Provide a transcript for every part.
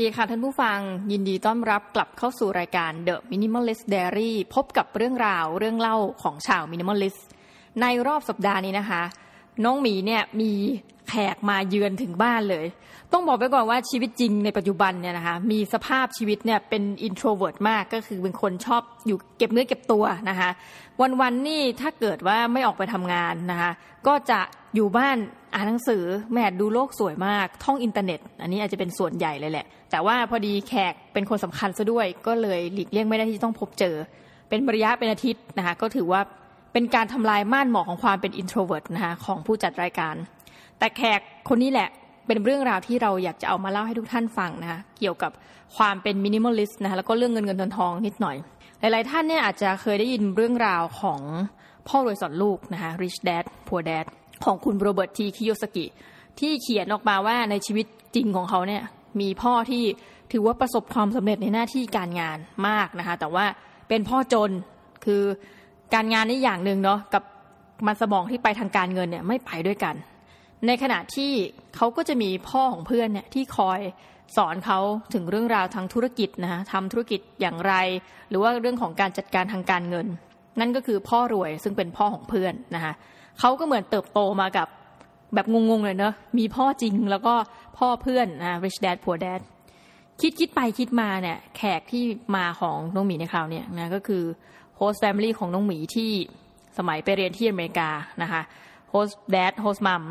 วัสดีค่ะท่านผู้ฟังยินดีต้อนรับกลับเข้าสู่รายการ The Minimalist Diary พบกับเรื่องราวเรื่องเล่าของชาว Minimalist ในรอบสัปดาห์นี้นะคะ น้องหมีเนี่ยมี แขกมาเยือนถึงบ้านเลย ต้องบอกไปก่อนว่าชีวิตจริงในปัจจุบันเนี่ยนะคะมีสภาพชีวิตเนี่ยเป็น introvert มากก็คือเป็นคนชอบอยู่เก็บเนื้อเก็บตัวนะคะวันๆนี่ถ้าเกิดว่าไม่ออกไปทำงานนะคะก็จะอยู่บ้านอ่านหนังสือแม่ดูโลกสวยมาก ท่องอินเทอร์เน็ต อันนี้อาจจะเป็นส่วนใหญ่เลยแหละ แต่ว่าพอดีแขกเป็นคนสำคัญซะด้วย ก็เลยหลีกเลี่ยงไม่ได้ที่ต้องพบเจอ เป็นระยะเป็นอาทิตย์นะคะก็ถือว่าเป็นการทำลายม่านหมอกของความเป็น introvert นะคะของผู้จัดรายการ แต่แขกคนนี้แหละเป็นเรื่องราวที่เราอยากจะเอามาเล่าให้ทุกท่านฟังนะคะเกี่ยวกับความเป็น minimalist นะคะแล้วก็เรื่องเงินเงินทองทองนิดหน่อย หลาย ๆ ท่านเนี่ยอาจจะเคยได้ยินเรื่องราวของพ่อรวยสอนลูกนะคะ Rich Dad Poor Dad ของคุณโรเบิร์ตทีคิโยสกิที่เขียนออกมาว่าในชีวิตจริงของเขาเนี่ยมีพ่อที่ถือว่าประสบความสำเร็จในหน้าที่การงานมากนะคะแต่ว่าเป็นพ่อจนคือการงานนี่อย่างหนึ่งเนาะกับมันสมองที่ไปทางการเงินเนี่ยไม่ไปด้วยกัน ในขณะที่เขาก็จะมีพ่อของเพื่อนเนี่ยที่คอยสอนเขาถึงเรื่องราวทางธุรกิจนะคะทำธุรกิจอย่างไร หรือว่าเรื่องของการจัดการทางการเงิน นั่นก็คือพ่อรวยซึ่งเป็นพ่อของเพื่อนนะคะเขาก็เหมือนเติบโตมากับแบบงงๆเลยเนอะมีพ่อจริงแล้วก็พ่อเพื่อนนะ rich dad poor dad คิดคิดไปคิดมาเนี่ยแขกที่มาของน้องหมีในคราวนี้นะก็คือ host family ของน้องหมีที่สมัยไปเรียนที่อเมริกานะคะ host dad host mom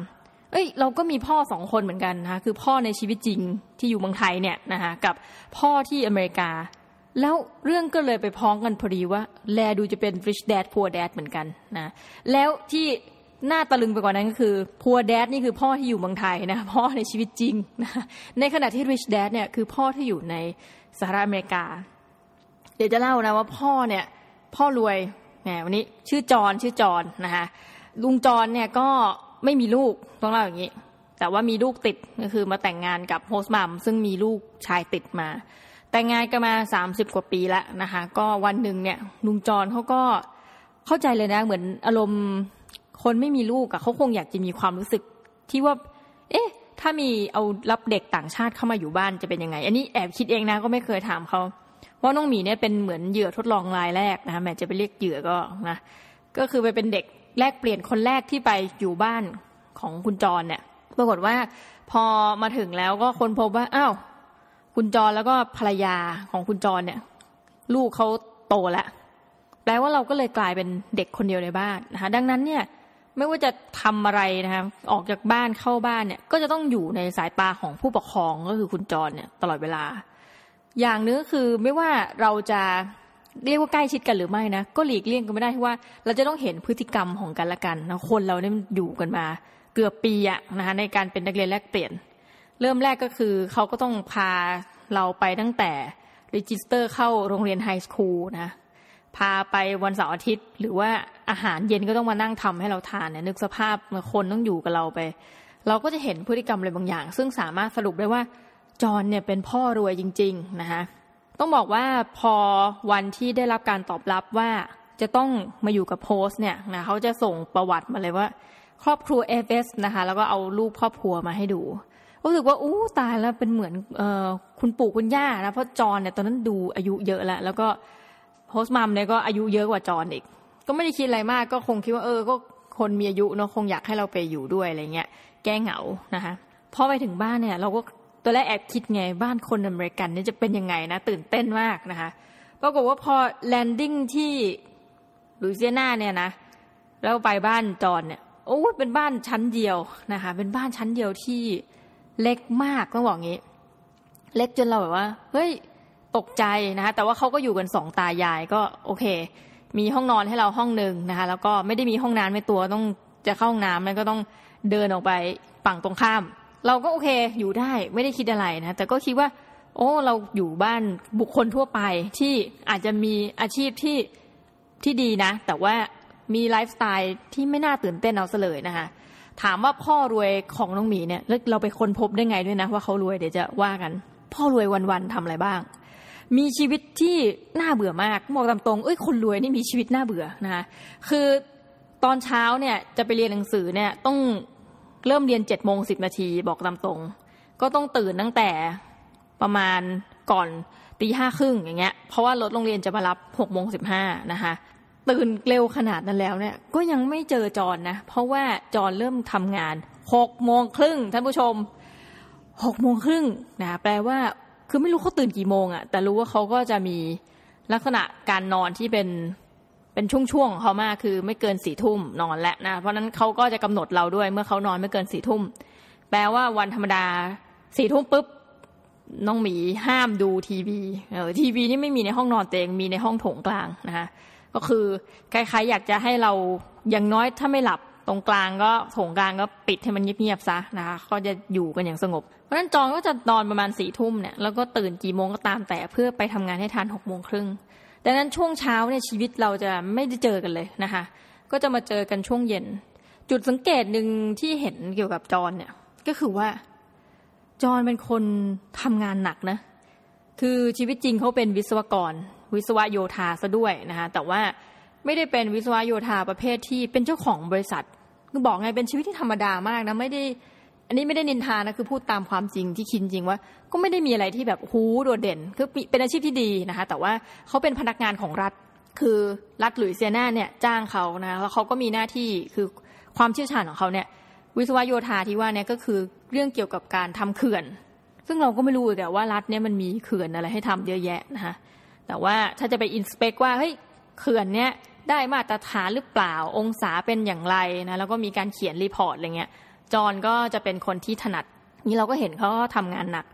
เอ้ยเราก็มีพ่อสองคนเหมือนกันนะคะคือพ่อในชีวิตจริงที่อยู่เมืองไทยเนี่ยนะคะกับพ่อที่อเมริกา แล้วเรื่องก็เลยไปพ้องกันพอดีว่า แลดูจะเป็น rich dad poor dad เหมือนกันนะแล้วที่หน้าตะลึงไปกว่านั้นก็คือพัวแดดนี่คือพ่อที่อยู่เมืองไทยนะพ่อในชีวิตจริงนะในขณะที่ริชแดดเนี่ยคือพ่อที่อยู่ในสหรัฐอเมริกา เดี๋ยวจะเล่านะว่าพ่อเนี่ยพ่อรวยแหมวันนี้ชื่อจอนชื่อจอนนะคะลุงจอนเนี่ยก็ ไม่มีลูกต้องเล่าอย่างนี้ แต่ว่ามีลูกติดก็คือมาแต่งงานกับโฮสต์มัมซึ่งมีลูกชายติดมา แต่งงานกันมาสามสิบกว่าปีแล้วนะคะ ก็วันหนึ่งเนี่ยลุงจอนเขาก็เข้าใจเลยนะ เหมือนอารมณ์คนไม่มีลูกอะเขาคงอยากจะมีความรู้สึกที่ว่า เอ๊ะ ถ้ามีเอารับเด็กต่างชาติเข้ามาอยู่บ้านจะเป็นยังไง อันนี้แอบคิดเองนะก็ไม่เคยถามเขาว่าน้องหมีเนี่ยเป็นเหมือนเหยื่อทดลองรายแรกนะคะแม่จะไปเรียกเหยื่อก็นะก็คือไปเป็นเด็ก แลกเปลี่ยนคนแรกที่ไปอยู่บ้านของคุณจรเนี่ย ปรากฏว่าพอมาถึงแล้วก็คนพบว่าอ้าวคุณจรแล้วก็ภรรยาของคุณจรเนี่ย ลูกเขาโตแล้วแปลว่าเราก็เลยกลายเป็นเด็กคนเดียวในบ้านนะคะดังนั้นเนี่ยไม่ว่าจะทำอะไรนะคะออกจากบ้านเข้าบ้านเนี่ย ก็จะต้องอยู่ในสายตาของผู้ปกครองก็คือคุณจรเนี่ย ตลอดเวลา อย่างนึงคือไม่ว่าเราจะ เรียกว่าใกล้ชิดกันหรือไม่นะก็หลีกเลี่ยงกันไม่ได้ที่ว่า เราจะต้องเห็นพฤติกรรมของกันและกันนะคนเราเนี่ยอยู่กันมา เกือบปีอะนะคะในการเป็นนักเรียนแลกเปลี่ยน เริ่มแรกก็คือเขาก็ต้องพาเราไปตั้งแต่ register เข้าโรงเรียน high school นะพาไปวันเสาร์อาทิตย์ หรือว่าอาหารเย็นก็ต้องมานั่งทำให้เราทานเนี่ยนึกสภาพคนต้องอยู่กับเราไป เราก็จะเห็นพฤติกรรมอะไรบางอย่าง ซึ่งสามารถสรุปได้ว่าจอนเนี่ยเป็นพ่อรวยจริง ๆ นะคะ ต้องบอกว่าพอวันที่ได้รับการตอบรับว่าจะต้องมาอยู่กับโพสเนี่ยนะเขาจะส่งประวัติมาเลยว่า ครอบครัว AFS นะคะ แล้วก็เอารูปครอบครัวมาให้ดูรู้สึกว่าอู้ตายแล้วเป็นเหมือนออคุณปู่คุณย่านะเพราะจอนเนี่ยตอนนั้นดูอายุเยอะแล้ว แล้วก็ host mom เนี่ยก็อายุเยอะกว่าจอนอีก ก็ไม่ได้คิดอะไรมากก็คงคิดว่าเออก็คนมีอายุเนาะคงอยากให้เราไปอยู่ด้วยอะไรเงี้ยแก้เหงานะคะพอไปถึงบ้านเนี่ย เราก็ ตัวแรกแอบคิดไงบ้านคนอเมริกันนี่จะเป็นยังไงนะ ตื่นเต้นมากนะคะปรากฏว่าพอแลนดิ้งที่ลูเซียนาเนี่ยนะแล้วไปบ้านจอนเนี่ยโอ้เป็นบ้านชั้นเดียวนะคะ เป็นบ้านชั้นเดียวที่เล็กมากต้องบอกงี้ เล็กจนเราแบบว่าเฮ้ยตกใจนะคะแต่ว่าเขาก็อยู่กันสองตายายก็โอเค มีห้องนอนให้เราห้องหนึ่งนะคะ แล้วก็ไม่ได้มีห้องน้ำในตัวต้องจะเข้าห้องน้ำแล้วก็ต้องเดินออกไปฝั่งตรงข้าม เราก็โอเคอยู่ได้ไม่ได้คิดอะไรนะแต่ก็คิดว่า โอ้เราอยู่บ้านบุคคลทั่วไปที่อาจจะมีอาชีพที่ที่ดีนะ แต่ว่ามีไลฟ์สไตล์ที่ไม่น่าตื่นเต้นเอาซะเลยนะคะถามว่าพ่อรวยของน้องหมีเนี่ยเราไปค้นพบได้ไงด้วยนะว่าเขารวยเดี๋ยวจะว่ากัน พ่อรวยวันๆทำอะไรบ้าง มีชีวิตที่น่าเบื่อมากบอกตามตรงเอ้ยคนรวยนี่มีชีวิตน่าเบื่อนะคะคือตอนเช้าเนี่ยจะไปเรียนหนังสือเนี่ยต้อง เริ่มเรียนเจ็ดโมงสิบนาทีบอกตามตรง ก็ต้องตื่นตั้งแต่ประมาณก่อนตีห้าครึ่งอย่างเงี้ย เพราะว่ารถโรงเรียนจะมารับหกโมงสิบห้านะคะตื่นเร็วขนาดนั้นแล้วเนี่ย ก็ยังไม่เจอจอนนะ เพราะว่าจอนเริ่มทำงานหกโมงครึ่งท่านผู้ชมหกโมงครึ่งนะแปลว่าคือไม่รู้เขาตื่นกี่โมงอะแต่รู้ว่าเขาก็จะมีลักษณะการนอนที่เป็น เป็นช่วงๆของเขามากคือไม่เกินสี่ทุ่มนอนแล้วนะเพราะนั้นเขาก็จะกำหนดเราด้วยเมื่อเขานอนไม่เกินสี่ทุ่มแปลว่าวันธรรมดาสี่ทุ่มปุ๊บน้องหมีห้ามดูทีวีเออทีวีนี่ไม่มีในห้องนอนเตงมีในห้องโถงกลางนะคะก็คือใครๆอยากจะให้เราอย่างน้อยถ้าไม่หลับตรงกลางก็โถงกลางก็ปิดให้มันเงียบๆซะนะคะก็จะอยู่กันอย่างสงบ เพราะฉะนั้นจองก็จะนอนประมาณสี่ทุ่มเนี่ยแล้วก็ตื่นกี่โมงก็ตามแต่เพื่อไปทำงานให้ทันหกโมงครึ่ง ดังนั้นช่วงเช้าเนี่ยชีวิตเราจะไม่ได้เจอกันเลยนะคะ ก็จะมาเจอกันช่วงเย็น จุดสังเกตหนึ่งที่เห็นเกี่ยวกับจอนเนี่ยก็คือว่าจอนเป็นคนทำงานหนักนะ คือชีวิตจริงเขาเป็นวิศวกร วิศวโยธาซะด้วยนะคะแต่ว่าไม่ได้เป็นวิศวโยธาประเภทที่เป็นเจ้าของบริษัทคือบอกไงเป็นชีวิตที่ธรรมดามากนะไม่ได้ อันนี้ไม่ได้นินทานะคือพูดตามความจริงที่คิดจริงว่า ก็ไม่ได้มีอะไรที่แบบหูโดดเด่น คือเป็นอาชีพที่ดีนะคะ แต่ว่าเขาเป็นพนักงานของรัฐ คือรัฐหลุยเซียนาเนี่ยจ้างเขานะแล้วเขาก็มีหน้าที่คือความเชี่ยวชาญของเขาเนี่ย วิศวโยธาที่ว่าเนี่ยก็คือเรื่องเกี่ยวกับการทำเขื่อน ซึ่งเราก็ไม่รู้แต่ว่ารัฐเนี่ยมันมีเขื่อนอะไรให้ทำเยอะแยะนะคะแต่ว่าถ้าจะไป inspect ว่าเฮ้ยเขื่อนเนี่ยได้มาตรฐานหรือเปล่าองศาเป็นอย่างไรนะแล้วก็มีการเขียน report อะไรเงี้ย จอนก็จะเป็นคนที่ถนัด นี่เราก็เห็นเขาก็ทำงานหนัก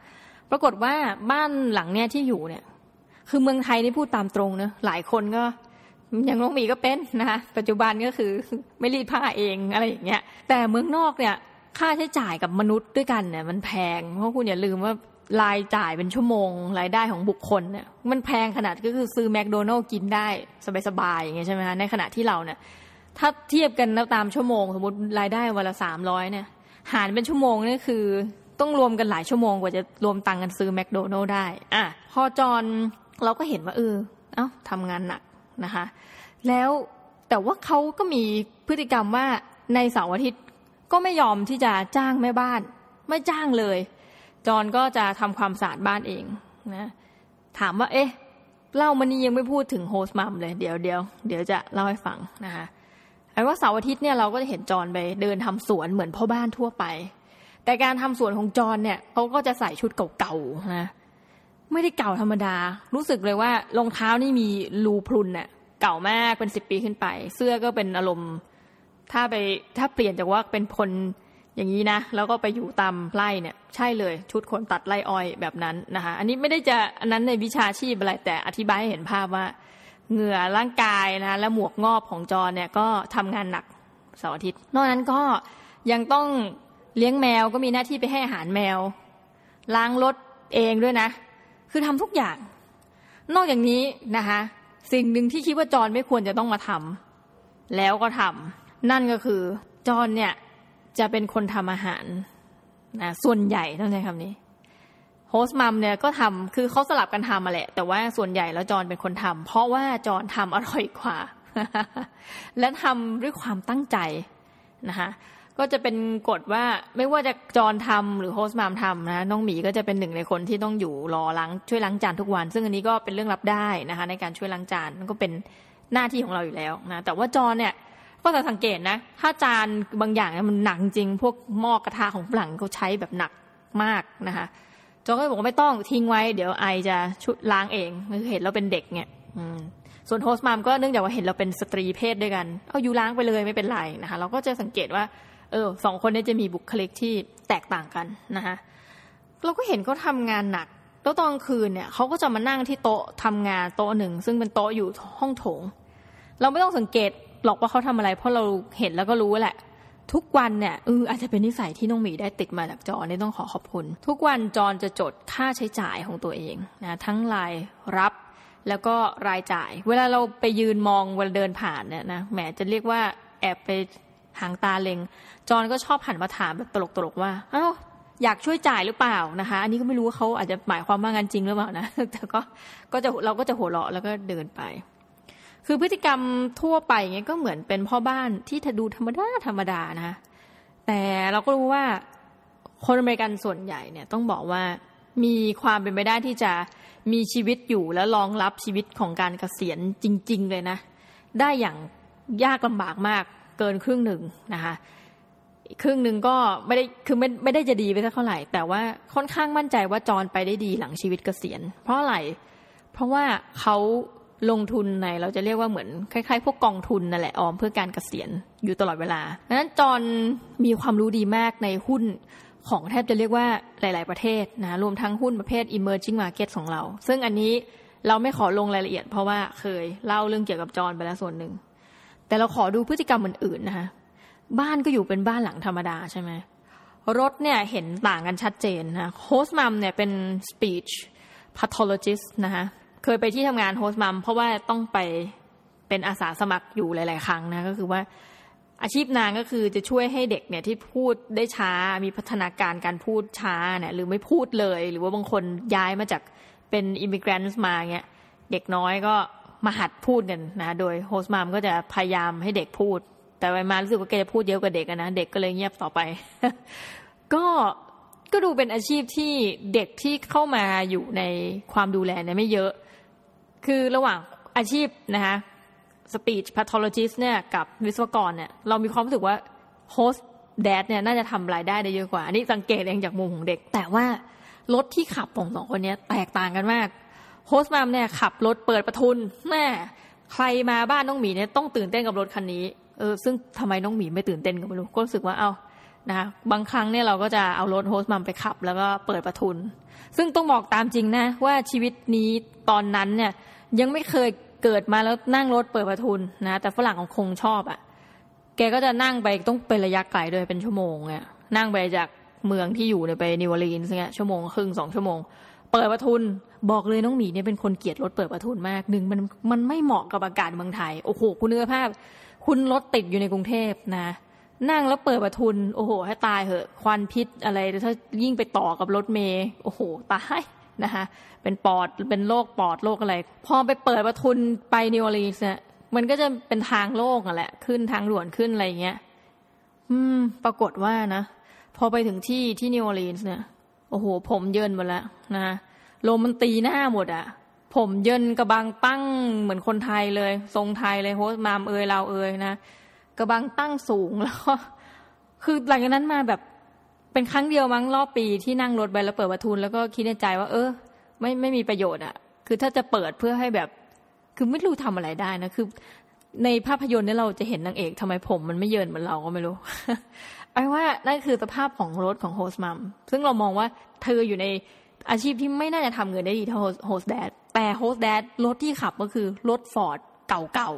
ปรากฏว่าบ้านหลังเนี้ยที่อยู่เนี่ย คือเมืองไทยนี่พูดตามตรงเนะหลายคนก็อย่างน้องมีก็เป็นนะคะปัจจุบันก็คือไม่รีดผ้าเองอะไรอย่างเงี้ยแต่เมืองนอกเนี่ยค่าใช้จ่ายกับมนุษย์ด้วยกันเนี่ยมันแพง เพราะคุณอย่าลืมว่ารายจ่ายเป็นชั่วโมง รายได้ของบุคคลเนี่ยมันแพงขนาดก็คือซื้อแมคโดนัลล์กินได้สบายๆอย่างเงี้ยใช่ไหมคะในขณะที่เราเนี่ย ถ้าเทียบกันแล้วตามชั่วโมง สมมติรายได้วันละสามร้อยเนี่ย หารเป็นชั่วโมงนี่คือต้องรวมกันหลายชั่วโมงกว่าจะรวมตังค์กันซื้อแมคโดนัลล์ได้ อะ พอจอนเราก็เห็นว่าเออ เอ้าทำงานหนักนะคะ แล้วแต่ว่าเขาก็มีพฤติกรรมว่าในเสาร์อาทิตย์ก็ไม่ยอมที่จะจ้างแม่บ้าน ไม่จ้างเลย จอนก็จะทำความสะอาดบ้านเองนะ ถามว่า เอ๊ะเล่ามันนี้ยังไม่พูดถึงโฮสต์มัมเลย เดี๋ยวเดี๋ยวเดี๋ยวจะเล่าให้ฟังนะคะ ไอ้ว่าเสาร์อาทิตย์เนี่ยเราก็จะเห็นจอนไปเดินทำสวนเหมือนพ่อบ้านทั่วไป แต่การทำสวนของจอนเนี่ยเขาก็จะใส่ชุดเก่าๆนะไม่ได้เก่าธรรมดา รู้สึกเลยว่ารองเท้านี่มีรูพรุนเนี่ยเก่ามากเป็นสิบปีขึ้นไป เสื้อก็เป็นอารมณ์ ถ้าไปถ้าเปลี่ยนจากว่าเป็นคนอย่างนี้นะ แล้วก็ไปอยู่ตามไร่เนี่ยใช่เลย ชุดคนตัดไร่อ้อยแบบนั้นนะคะ อันนี้ไม่ได้จะอันนั้นในวิชาชีพอะไรแต่อธิบายให้เห็นภาพว่า เหงื่อร่างกายนะและหมวกงอบของจอเนี่ยก็ทำงานหนักเสาร์อาทิตย์ นอกนั้นก็ยังต้องเลี้ยงแมวก็มีหน้าที่ไปให้อาหารแมว ล้างรถเองด้วยนะ คือทำทุกอย่าง นอกจากนี้นะคะ สิ่งหนึ่งที่คิดว่าจอนไม่ควรจะต้องมาทำแล้วก็ทำนั่นก็คือจอนเนี่ยจะเป็นคนทำอาหารนะส่วนใหญ่ต้องใช้คำนี้ ฮสต์มัมเนี่ยก็ทำคือเขาสลับกันทำมาแหละ แต่ว่าส่วนใหญ่แล้วจอนเป็นคนทำเพราะว่าจอนทำอร่อยกว่า และทำด้วยความตั้งใจนะคะก็จะเป็นกฎว่าไม่ว่าจะจอนทำหรือโฮสต์มัมทำนะน้องหมีก็จะเป็นหนึ่งในคนที่ต้องอยู่รอล้างช่วยล้างจานทุกวัน ซึ่งอันนี้ก็เป็นเรื่องรับได้นะคะ ในการช่วยล้างจานก็เป็นหน้าที่ของเราอยู่แล้วนะแต่ว่าจอนเนี่ยก็จะสังเกตนะถ้าจานบางอย่างมันหนักจริง พวกหม้อกระทะของฝรั่งเขาใช้แบบหนักมากนะคะ จอนก็บอกไม่ต้องทิ้งไว้เดี๋ยว I จะชุดล้างเองคือเห็นเราเป็นเด็กเนี่ยส่วน host mom ก็เนื่องจากว่าเห็นเราเป็นสตรีเพศด้วยกันเอ้า you ล้างไปเลยไม่เป็นไรนะคะเราก็จะสังเกตว่า เออสองคนนี้จะมีบุคลิกที่แตกต่างกันนะคะเราก็เห็นเขาทำงานหนักแล้วตอนคืนเนี่ยเขาก็จะมานั่งที่โต๊ะทำงานโต๊ะหนึ่ง ซึ่งเป็นโต๊ะอยู่ห้องโถง เราไม่ต้องสังเกตหรอกว่าเขาทำอะไร เพราะเราเห็นแล้วก็รู้แหละ ทุกวันเนี่ยเอออาจจะเป็นนิสัยที่น้องหมีได้ติดมาจากจอนนี่ต้องขอขอบคุณ ทุกวันจอนจะจดค่าใช้จ่ายของตัวเองนะทั้งรายรับแล้วก็รายจ่าย เวลาเราไปยืนมองเวลาเดินผ่านเนี่ยนะแหมจะเรียกว่าแอบไปหางตาเล็งจอนก็ชอบหันมาถามแบบตลกๆว่าเอ้าอยากช่วยจ่ายหรือเปล่านะคะ อันนี้ก็ไม่รู้ว่าเขาอาจจะหมายความว่างานจริงหรือเปล่านะแต่ก็ก็จะเราก็จะหัวเราะแล้วก็เดินไป คือพฤติกรรมทั่วไปเงี้ยก็เหมือนเป็นพ่อบ้านที่ถ้าดูธรรมดาธรรมดานะแต่เราก็รู้ว่าคนอเมริกันส่วนใหญ่เนี่ยต้องบอกว่ามีความเป็นไปได้ที่จะมีชีวิตอยู่และรองรับชีวิตของการเกษียณจริง ๆ เลยนะ ได้อย่างยากลำบากมากเกินครึ่งหนึ่งนะคะครึ่งหนึ่งก็ไม่ได้คือไม่ไม่ได้จะดีไปสักเท่าไหร่ แต่ว่าค่อนข้างมั่นใจว่าจอนไปได้ดีหลังชีวิตเกษียณ เพราะอะไร เพราะว่าเขา ลงทุนในเราจะเรียกว่าเหมือนคล้ายๆ พวกกองทุนนั่นแหละออมเพื่อการเกษียณอยู่ตลอดเวลาดังนั้นจอนมีความรู้ดีมากในหุ้นของแทบจะเรียกว่าหลาย ๆประเทศนะรวมทั้งหุ้นประเภท emerging market ของเรา ซึ่งอันนี้เราไม่ขอลงรายละเอียด เพราะว่าเคยเล่าเรื่องเกี่ยวกับจอนไปแล้วส่วนหนึ่ง แต่เราขอดูพฤติกรรมอื่นๆนะคะบ้านก็อยู่เป็นบ้านหลังธรรมดาใช่ไหมรถเนี่ยเห็นต่างกันชัดเจนนะโฮสต์มัมเนี่ยเป็น speech pathologist นะคะ เคยไปที่ทำงาน host mom เพราะว่าต้องไปเป็นอาสาสมัครอยู่หลาย ๆ ครั้งนะก็คือว่าอาชีพนางก็คือจะช่วยให้เด็กเนี่ยที่พูดได้ช้ามีพัฒนาการการพูดช้าเนี่ยหรือไม่พูดเลย หรือว่าบางคนย้ายมาจากเป็น immigrant มาเงี้ยเด็กน้อยก็มาหัดพูดกันนะโดย host mom ก็จะพยายามให้เด็กพูด แต่ไปมารู้สึกว่าแกจะพูดเยอะกว่าเด็กนะเด็กก็เลยเงียบต่อไป ก็ก็ดูเป็นอาชีพที่เด็กที่เข้ามาอยู่ในความดูแลเนี่ยไม่เยอะ คือระหว่างอาชีพนะคะ speech pathologist เนี่ยกับวิศวกรเนี่ยเรามีความรู้สึกว่า host dad เนี่ยน่าจะทำรายได้ได้เยอะกว่า อันนี้สังเกตเองจากมุมของเด็ก แต่ว่ารถที่ขับของสองคนนี้แตกต่างกันมากโฮสต์มามเนี่ยขับรถเปิดประทุนแม่ใครมาบ้านน้องหมีเนี่ยต้องตื่นเต้นกับรถคันนี้เออซึ่งทำไมน้องหมีไม่ตื่นเต้นก็ไม่รู้ก็รู้สึกว่าเอานะบางครั้งเนี่ยเราก็จะเอารถ host mom ไปขับ แล้วก็เปิดประทุน ซึ่งต้องบอกตามจริงนะว่าชีวิตนี้ตอนนั้นเนี่ย ยังไม่เคยเกิดมาแล้วนั่งรถเปิดประทุนนะ แต่ฝรั่งของคงชอบอะ่ะ แกก็จะนั่งไปต้องเป็นระยะไกลด้วยเป็นชั่วโมงเนี่ยนั่งไปจากเมืองที่อยู่เนี่ยไปนิวออร์ลีนส์เนี่ยชั่วโมงครึ่งสองชั่วโมง เปิดประทุนบอกเลยน้องหมีเนี่ยเป็นคนเกลียดรถเปิดประทุนมากหนึ่งมันมันไม่เหมาะกับอากาศเมืองไทยโอ้โหคุณเนื้อภาพ คุณรถติดอยู่ในกรุงเทพนะ นั่งแล้วเปิดประทุน โอ้โห ให้ตายเหอะ ควันพิษอะไรถ้ายิ่งไปต่อกับรถเมล์โอ้โหตาย นะคะเป็นปอดเป็นโรคปอดโรคอะไร พอไปเปิดประทุนไปนิวออร์ลีนส์เนี่ยมันก็จะเป็นทางโล่งอะแหละ ขึ้นทางด่วนขึ้นอะไรเงี้ย อืม ปรากฏว่านะ พอไปถึงที่ที่นิวออร์ลีนส์เนี่ย โอ้โห ผมเยินหมดแล้วนะลมมันตีหน้าหมดอะผมเยินกระบังตั้งเหมือนคนไทยเลย ทรงไทยเลยโฮสมามเอยเราเอยนะกระบังตั้งสูงแล้วก็คือหลังจากนั้นมาแบบ เป็นครั้งเดียวมั้งรอบปีที่นั่งรถไปแล้วเปิดประทุนแล้วก็คิดในใจว่า เออ ไม่ไม่มีประโยชน์อะคือถ้าจะเปิดเพื่อให้แบบ คือไม่รู้ทำอะไรได้นะคือ ในภาพยนตร์เนี่ยเราจะเห็นนางเอกทำไมผมมันไม่เยินเหมือนเราก็ไม่รู้ไอ้ว่านั่นคือสภาพของรถของ host mom ซึ่งเรามองว่าเธออยู่ในอาชีพที่ไม่น่าจะทำเงินได้ดีเท่า host dad แต่ host dad รถที่ขับก็คือรถฟอร์ดเก่า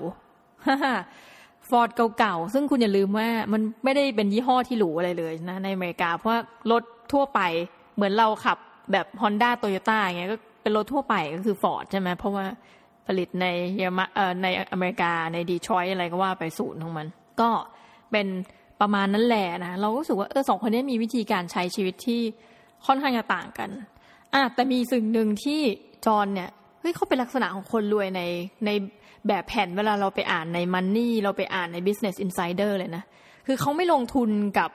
ๆ ฟอร์ดเก่าๆ ซึ่งคุณอย่าลืมว่ามันไม่ได้เป็นยี่ห้อที่หรูอะไรเลยนะในอเมริกา เพราะรถทั่วไปเหมือนเราขับแบบฮอนด้าโตโยต้าอย่างเงี้ยก็เป็นรถทั่วไปก็คือฟอร์ดใช่ไหมเพราะว่าผลิตในเยอรมันเอ่อในอเมริกาในดีทรอยต์อะไรก็ว่าไปศูนย์ของมัน ก็เป็นประมาณนั้นแหละนะเราก็รู้สึกว่าเออสองคนนี้มีวิธีการใช้ชีวิตที่ค่อนข้างจะต่างกันอะแต่มีสิ่งหนึ่งที่จอนเนี่ยเฮ้ยเขาเป็นลักษณะของคนรวยในใน แบบแผ่นเวลาเราไปอ่านในมันนี่เราไปอ่านใน Business Insider เลยนะ คือเขาไม่ลงทุนกับ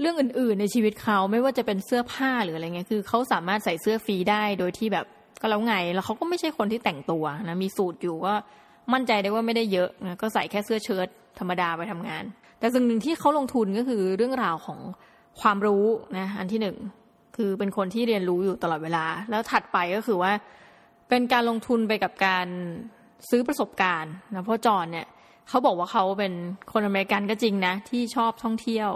เรื่องอื่น ๆ ในชีวิตเขาไม่ว่าจะเป็นเสื้อผ้าหรืออะไรเงี้ยคือเขาสามารถใส่เสื้อฟรีได้โดยที่แบบก็แล้วไง แล้วเขาก็ไม่ใช่คนที่แต่งตัวนะมีสูตรอยู่ก็มั่นใจได้ว่าไม่ได้เยอะนะก็ใส่แค่เสื้อเชิ้ตธรรมดาไปทำงาน แต่สิ่งหนึ่งที่เขาลงทุนก็คือเรื่องราวของความรู้นะอันที่หนึ่งคือเป็นคนที่เรียนรู้อยู่ตลอดเวลา แล้วถัดไปก็คือว่า เป็นการลงทุนไปกับการ ซื้อประสบการณ์นะเพราะจอนเนี่ยเขาบอกว่าเขาเป็นคนอเมริกันก็จริงนะ ที่ชอบท่องเที่ยว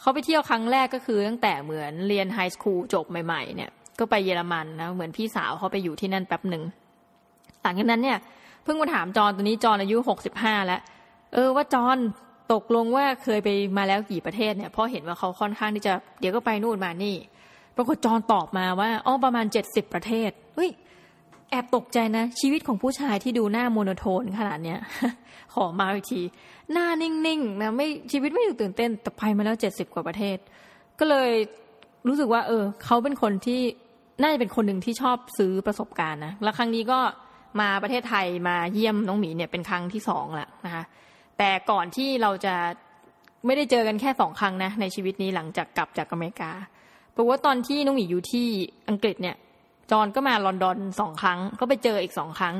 เขาไปเที่ยวครั้งแรกก็คือตั้งแต่เหมือนเรียนไฮสคูลจบใหม่ๆเนี่ยก็ไปเยอรมันนะเหมือนพี่สาวเขาไปอยู่ที่นั่นแป๊บหนึ่งหลังจากนั้นเนี่ยเพิ่งมาถามจอนตอนนี้จอนอายุหกสิบห้าแล้ว เออว่าจอนตกลงว่าเคยไปมาแล้วกี่ประเทศเนี่ยเพราะเห็นว่าเขาค่อนข้างที่จะเดี๋ยวก็ไปนู่นมานี่ ปรากฏจอนตอบมาว่าอ๋อประมาณเจ็ดสิบประเทศเฮ้ย แอบตกใจนะ ชีวิตของผู้ชายที่ดูหน้าโมโนโทนขนาดเนี้ยขอมาอีกที หน้านิ่งๆนะไม่ชีวิตไม่ดูตื่นเต้นแต่ไปมาแล้วเจ็ดสิบกว่าประเทศ ก็เลยรู้สึกว่า เออ เขาเป็นคนที่น่าจะเป็นคนหนึ่งที่ชอบซื้อประสบการณ์นะแล้วครั้งนี้ก็มาประเทศไทยมาเยี่ยมน้องหมีเนี่ยเป็นครั้งที่สองละนะคะแต่ก่อนที่เราจะไม่ได้เจอกันแค่สองครั้งนะในชีวิตนี้หลังจากกลับจากอเมริกาเพราะว่าตอนที่น้องหมีอยู่ที่อังกฤษเนี่ย จอนก็มาลอนดอนสองครั้ง ก็ไปเจออีกสองครั้ง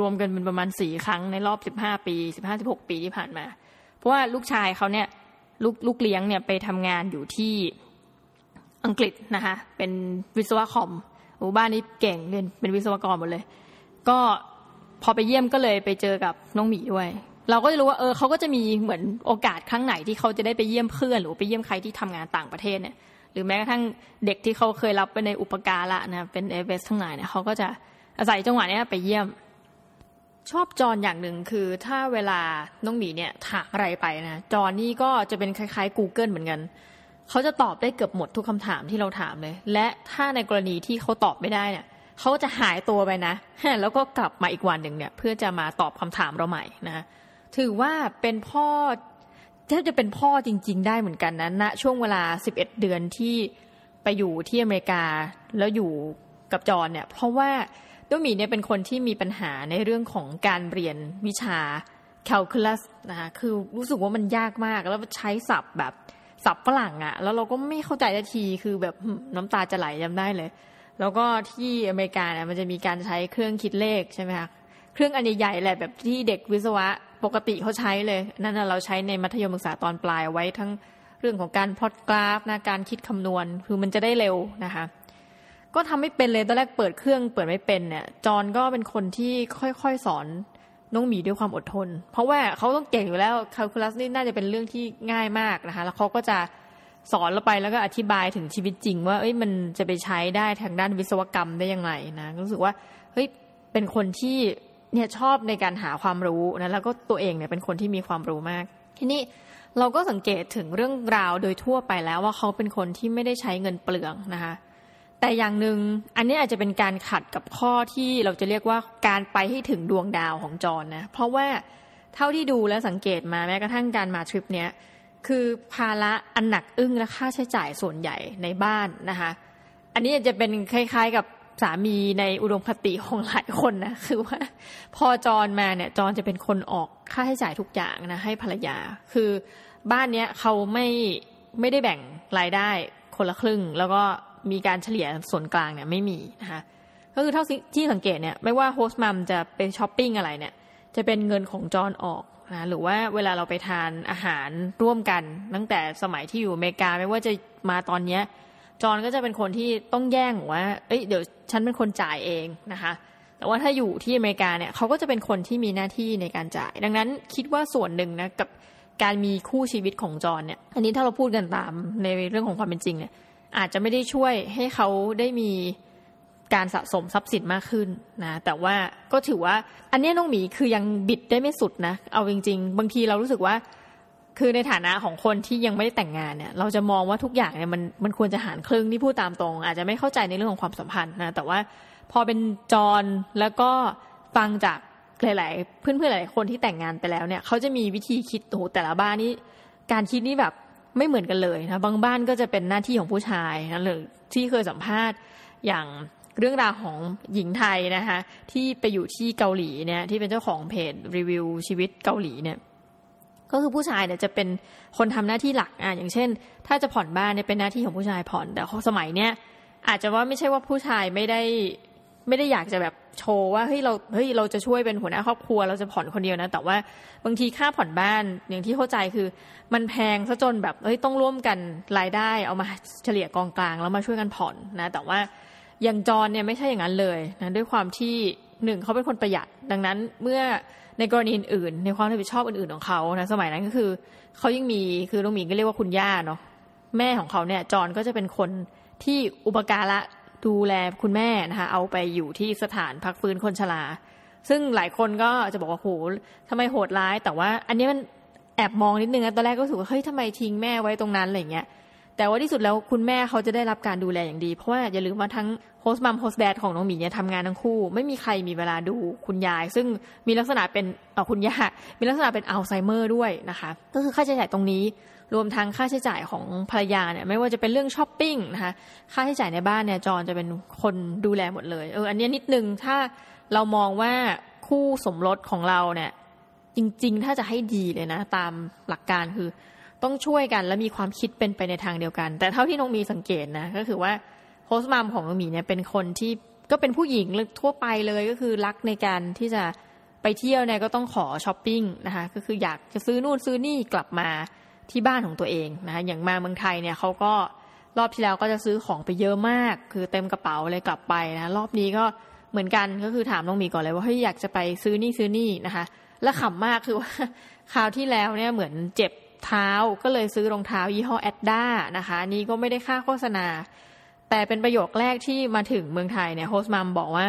รวมกันเป็นประมาณสี่ครั้งในรอบสิบห้าปีสิบห้าสิบหกปีที่ผ่านมา เพราะว่าลูกชายเขาเนี่ยลูกลูกเลี้ยงเนี่ยไปทำงานอยู่ที่อังกฤษนะคะเป็นวิศวะคอมหมู่บ้านนี้เก่งเรียนเป็นวิศวกรหมดเลย ก็พอไปเยี่ยมก็เลยไปเจอกับน้องหมีด้วย เราก็จะรู้ว่าเออเขาก็จะมีเหมือนโอกาสครั้งไหนที่เขาจะได้ไปเยี่ยมเพื่อนหรือไปเยี่ยมใครที่ทำงานต่างประเทศเนี่ย รือแม้กระทั่งเด็กที่เขาเคยรับไปในอุปการะนะเป็นเอเวสทั้งหลายเนี่ยเขาก็จะอาศัยจังหวะนี้ไปเยี่ยม ชอบจอนอย่างหนึ่งคือถ้าเวลาน้องหมีเนี่ยถามอะไรไปนะจอนนี่ก็จะเป็นคล้ายๆ Google เหมือนกันเขาจะตอบได้เกือบหมดทุกคำถามที่เราถามเลย และถ้าในกรณีที่เขาตอบไม่ได้เนี่ยเขาจะหายตัวไปนะแล้วก็กลับมาอีกวันหนึ่งเนี่ย เพื่อจะมาตอบคำถามเราใหม่นะถือว่าเป็นพ่อ ทบจะเป็นพ่อจริง ๆ ได้เหมือนกันนะณช่วงเวลา 11 เดือนที่ไปอยู่ที่อเมริกาแล้วอยู่กับจอนเนี่ย เพราะว่าตัวมีเนี่ยเป็นคนที่มีปัญหาในเรื่องของการเรียนวิชาแคลคูลัสนะคะคือรู้สึกว่ามันยากมากแล้วใช้ศัพท์แบบศัพท์ฝรั่งอะแล้วเราก็ไม่เข้าใจทันทีคือแบบน้ำตาจะไหลจำได้เลย แล้วก็ที่อเมริกาเนี่ยมันจะมีการใช้เครื่องคิดเลขใช่ไหมคะเครื่องอันใหญ่ๆแหละแบบที่เด็กวิศวะ ปกติเขาใช้เลย นั่นเราใช้ในมัธยมศึกษาตอนปลายไว้ทั้งเรื่องของการพอตกราฟนะการคิดคำนวณ คือมันจะได้เร็วนะคะ ก็ทำไม่เป็นเลยตอนแรกเปิดเครื่องเปิดไม่เป็นเนี่ยจอนก็เป็นคนที่ค่อยๆสอนน้องหมีด้วยความอดทน เพราะว่าเขาต้องเก่งอยู่แล้วคาลคูลัสนี่น่าจะเป็นเรื่องที่ง่ายมากนะคะ แล้วเขาก็จะสอนเราไปแล้วก็อธิบายถึงชีวิตจริง ว่าเอ้ยมันจะไปใช้ได้ทางด้านวิศวกรรมได้ยังไงนะรู้สึกว่าเฮ้ยเป็นคนที่ เนี่ยชอบในการหาความรู้นะแล้วก็ตัวเองเนี่ยเป็นคนที่มีความรู้มาก ทีนี้เราก็สังเกตถึงเรื่องราวโดยทั่วไปแล้วว่าเขาเป็นคนที่ไม่ได้ใช้เงินเปลืองนะคะแต่อย่างหนึ่งอันนี้อาจจะเป็นการขัดกับข้อที่เราจะเรียกว่าการไปให้ถึงดวงดาวของจอนนะเพราะว่าเท่าที่ดูและสังเกตมาแม้กระทั่งการมาทริปเนี้ยคือภาระอันหนักอึ้งและค่าใช้จ่ายส่วนใหญ่ในบ้านนะคะ อันนี้จะเป็นคล้าย ๆกับ สามีในอุดมคติของหลายคนนะคือว่า พอจอนมาเนี่ยจอนจะเป็นคนออกค่าใช้จ่ายทุกอย่างนะให้ภรรยา คือบ้านเนี้ยเขาไม่ไม่ได้แบ่งรายได้คนละครึ่ง แล้วก็มีการเฉลี่ยส่วนกลางเนี่ยไม่มีนะคะก็คือเท่าที่สังเกตเนี่ยไม่ว่าโฮสต์มัมจะไปช้อปปิ้งอะไรเนี่ยจะเป็นเงินของจอนออกนะหรือว่าเวลาเราไปทานอาหารร่วมกัน ตั้งแต่สมัยที่อยู่อเมริกาไม่ว่าจะมาตอนเนี้ย จอนก็จะเป็นคนที่ต้องแย่งว่า เอ้ยเดี๋ยวฉันเป็นคนจ่ายเองนะคะ แต่ว่าถ้าอยู่ที่อเมริกาเนี่ยเขาก็จะเป็นคนที่มีหน้าที่ในการจ่าย ดังนั้นคิดว่าส่วนหนึ่งนะกับการมีคู่ชีวิตของจอนเนี่ย อันนี้ถ้าเราพูดกันตามในเรื่องของความเป็นจริงเนี่ย อาจจะไม่ได้ช่วยให้เขาได้มีการสะสมทรัพย์สินมากขึ้นนะแต่ว่าก็ถือว่าอันนี้น้องหมีคือยังบิดได้ไม่สุดนะ เอาจริง ๆ บางทีเรารู้สึกว่า คือในฐานะของคนที่ยังไม่ได้แต่งงานเนี่ยเราจะมองว่าทุกอย่างเนี่ยมันมันควรจะหารครึ่งที่พูดตามตรง อาจจะไม่เข้าใจในเรื่องของความสัมพันธ์นะแต่ว่าพอเป็นจอนแล้วก็ฟังจากหลายๆเพื่อนๆหลายคนที่แต่งงานไปแล้วเนี่ยเขาจะมีวิธีคิดโอ้แต่ละบ้านนี่การคิดนี่แบบไม่เหมือนกันเลยนะบางบ้านก็จะเป็นหน้าที่ของผู้ชายนะหรือที่เคยสัมภาษณ์อย่างเรื่องราวของหญิงไทยนะคะที่ไปอยู่ที่เกาหลีเนี่ยที่เป็นเจ้าของเพจรีวิวชีวิตเกาหลีเนี่ย ก็คือผู้ชายเนี่ยจะเป็นคนทำหน้าที่หลักอะอย่างเช่น ถ้าจะผ่อนบ้านเนี่ยเป็นหน้าที่ของผู้ชายผ่อนแต่สมัยเนี้ยอาจจะว่าไม่ใช่ว่าผู้ชายไม่ได้ไม่ได้อยากจะแบบโชว์ว่าเฮ้ยเราเฮ้ยเราจะช่วยเป็นหัวหน้าครอบครัวเราจะผ่อนคนเดียวนะ แต่ว่าบางทีค่าผ่อนบ้านอย่างที่เข้าใจคือ มันแพงซะจนแบบเฮ้ยต้องร่วมกันรายได้เอามาเฉลี่ยกองกลางแล้วมาช่วยกันผ่อนนะ แต่ว่าอย่างจอนเนี่ยไม่ใช่อย่างนั้นเลยนะด้วยความที่หนึ่งเขาเป็นคนประหยัดดังนั้นเมื่อ ในกรณีอื่นในความรับผิดชอบอื่นๆของเขานะสมัยนั้นก็คือเขายังมีคือน้องหมีก็เรียกว่าคุณย่าเนาะแม่ของเขาเนี่ยจอนก็จะเป็นคนที่อุปการะดูแลคุณแม่นะคะเอาไปอยู่ที่สถานพักฟื้นคนชราซึ่งหลายคนก็จะบอกว่าโหทำไมโหดร้าย แต่ว่าอันนี้มันแอบมองนิดนึงนะตอนแรกก็รู้สึกว่าเฮ้ยทำไมทิ้งแม่ไว้ตรงนั้นอะไรเงี้ย แต่ว่าที่สุดแล้วคุณแม่เขาจะได้รับการดูแลอย่างดี เพราะว่าอย่าลืมว่าทั้ง host mom host dad ของน้องหมีเนี่ยทำงานทั้งคู่ ไม่มีใครมีเวลาดูคุณยาย ซึ่งมีลักษณะเป็นเออคุณย่ามีลักษณะเป็นอัลไซเมอร์ด้วยนะคะ ก็คือค่าใช้จ่ายตรงนี้ รวมทั้งค่าใช้จ่ายของภรรยาเนี่ยไม่ว่าจะเป็นเรื่องช้อปปิ้งนะคะค่าใช้จ่ายในบ้านเนี่ยจอนจะเป็นคนดูแลหมดเลยเอออันนี้นิดนึงถ้าเรามองว่าคู่สมรสของเราเนี่ยจริง ๆ ถ้าจะให้ดีเลยนะ ตามหลักการคือ ต้องช่วยกันและมีความคิดเป็นไปในทางเดียวกัน แต่เท่าที่น้องหมีสังเกตนะก็คือว่า host mom ของน้องหมีเนี่ยเป็นคนที่ก็เป็นผู้หญิงทั่วไปเลยก็คือรักในการที่จะไปเที่ยวเนี่ยก็ต้องขอช้อปปิ้งนะคะก็คืออยากจะซื้อนู่นซื้อนี่กลับมาที่บ้านของตัวเองนะคะอย่างมาเมืองไทยเนี่ยเขาก็รอบที่แล้วก็จะซื้อของไปเยอะมาก คือเต็มกระเป๋าเลยกลับไปนะรอบนี้ก็เหมือนกันก็คือถามน้องมีก่อนเลยว่าเฮ้ยอยากจะไปซื้อนี่ซื้อนี่นะคะ และขำมากคือว่าคราวที่แล้วเนี่ยเหมือนเจ็บ เท้าก็เลยซื้อรองเท้ายี่ห้อแอดด้านะคะนี่ก็ไม่ได้ค่าโฆษณา แต่เป็นประโยคแรกที่มาถึงเมืองไทยเนี่ย host mom บอกว่า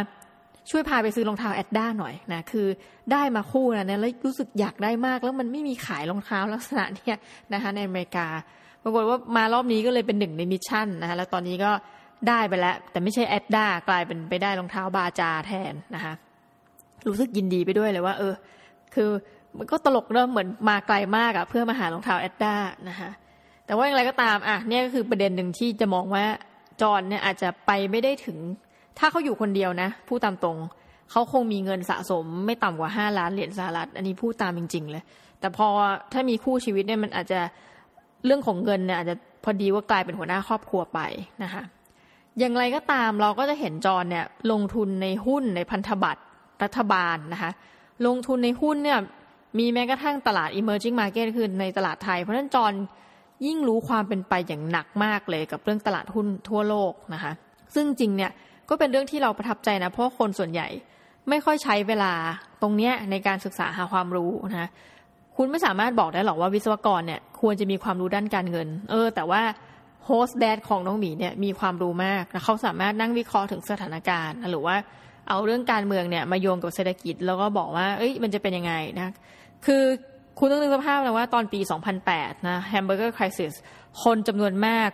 ช่วยพาไปซื้อรองเท้าแอดด้าหน่อยนะคือได้มาคู่นะเนี่ยแล้วรู้สึกอยากได้มาก แล้วมันไม่มีขายรองเท้าลักษณะเนี่ยนะคะในอเมริกาปรากฏว่ามารอบนี้ก็เลยเป็นหนึ่งใน mission นะคะแล้วตอนนี้ก็ได้ไปแล้ว แต่ไม่ใช่แอดด้ากลายเป็นไปได้รองเท้าบาจาแทนนะคะรู้สึกยินดีไปด้วยเลยว่า เออ คือ มันก็ตลกเริ่มเหมือนมาไกลมากอะเพื่อมาหารองเท้าแอดด้านะคะแต่ว่าอย่างไรก็ตามอะเนี่ยก็คือประเด็นหนึ่งที่จะมองว่าจอนเนี่ยอาจจะไปไม่ได้ถึง ถ้าเขาอยู่คนเดียวนะพูดตามตรงเขาคงมีเงินสะสมไม่ต่ำกว่าห้าล้านเหรียญสหรัฐ อันนี้พูดตามจริง ๆ เลย แต่พอถ้ามีคู่ชีวิตเนี่ยมันอาจจะเรื่องของเงินเนี่ยอาจจะพอดีว่ากลายเป็นหัวหน้าครอบครัวไปนะคะอย่างไรก็ตามเราก็จะเห็นจอนเนี่ยลงทุนในหุ้นในพันธบัตรรัฐบาลนะคะลงทุนในหุ้นเนี่ย มีแม้กระทั่งตลาด emerging market คือในตลาดไทย เพราะฉะนั้นจอนยิ่งรู้ความเป็นไปอย่างหนักมากเลยกับเรื่องตลาดหุ้นทั่วโลกนะคะ ซึ่งจริงเนี่ยก็เป็นเรื่องที่เราประทับใจนะ เพราะคนส่วนใหญ่ไม่ค่อยใช้เวลาตรงเนี้ยในการศึกษาหาความรู้นะคุณไม่สามารถบอกได้หรอกว่าวิศวกรเนี่ยควรจะมีความรู้ด้านการเงิน เออ แต่ว่าโฮสต์แดดของน้องหมีเนี่ยมีความรู้มากเขาสามารถนั่งวิเคราะห์ถึงสถานการณ์ หรือว่าเอาเรื่องการเมืองเนี่ยมาโยงกับเศรษฐกิจ แล้วก็บอกว่า เอ้ยมันจะเป็นยังไงนะ คือคุณต้องนึกสภาพนะว่าตอนปี 2008 นะ hamburger crisis คนจำนวนมาก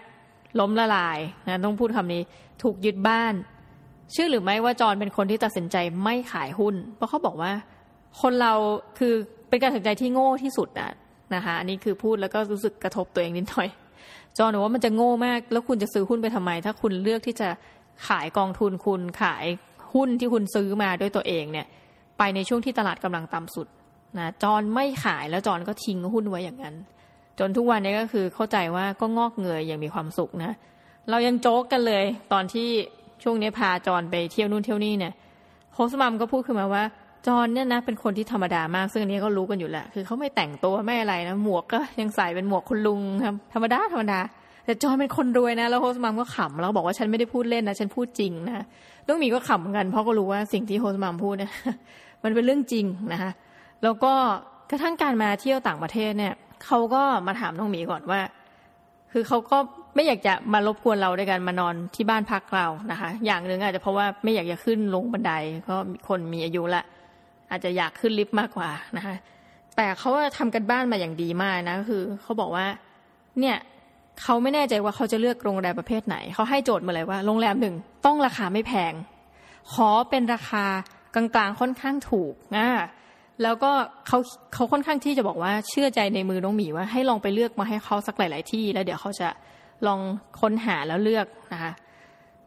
ล้มละลายนะต้องพูดคำนี้ถูกยึดบ้าน เชื่อหรือไม่ว่าจอนเป็นคนที่ตัดสินใจไม่ขายหุ้น เพราะเขาบอกว่า คนเราคือเป็นการตัดสินใจที่โง่ที่สุดอะนะคะอันนี้คือพูดแล้วก็รู้สึกกระทบตัวเองนิดหน่อย จอนบอกว่ามันจะโง่มาก แล้วคุณจะซื้อหุ้นไปทำไม ถ้าคุณเลือกที่จะขายกองทุนคุณขายหุ้นที่คุณซื้อมาด้วยตัวเองเนี่ย ไปในช่วงที่ตลาดกำลังต่ำสุด นะจอนไม่ขายแล้วจอนก็ทิ้งหุ้นไว้อย่างนั้น จนทุกวันนี้ก็คือเข้าใจว่าก็งอกเงยอย่างมีความสุขนะ เรายังโจ๊กกันเลย ตอนที่ช่วงนี้พาจอนไปเที่ยวนู่นเที่ยวนี่เนี่ยโฮสมัมก็พูดขึ้นมาว่าจอนเนี่ยนะเป็นคนที่ธรรมดามากซึ่งอันนี้ก็รู้กันอยู่แหละคือเขาไม่แต่งตัวไม่อะไรนะหมวกก็ยังใส่เป็นหมวกคุณลุงครับธรรมดาธรรมดาแต่จอนเป็นคนรวยนะแล้วโฮสมัมก็ขำแล้วบอกว่าฉันไม่ได้พูดเล่นนะฉันพูดจริงนะต้องมีก็ขำกันเพราะก็รู้ว่าสิ่งที่โฮสมัมพูดเนี่ยมันเป็นเรื่องจริงนะคะ แล้วก็กระทั่งการมาเที่ยวต่างประเทศเนี่ยเขาก็มาถามน้องหมีก่อนว่า คือเขาก็ไม่อยากจะมารบกวนเราด้วยกันมานอนที่บ้านพักเรานะคะ อย่างหนึ่งอาจจะเพราะว่าไม่อยากจะขึ้นลงบันไดก็คนมีอายุละ อาจจะอยากขึ้นลิฟต์มากกว่านะคะ แต่เขาทำกันบ้านมาอย่างดีมากนะคือเขาบอกว่า เนี่ยเขาไม่แน่ใจว่าเขาจะเลือกโรงแรมประเภทไหน เขาให้โจทย์มาเลยว่าโรงแรมหนึ่งต้องราคาไม่แพง ขอเป็นราคากลางๆค่อนข้างถูกนะ แล้วก็เขาเขาค่อนข้างที่จะบอกว่าเชื่อใจในมือน้องหมีว่าให้ลองไปเลือกมาให้เขาสักหลาย ๆ ที่ แล้วเดี๋ยวเขาจะลองค้นหาแล้วเลือกนะคะ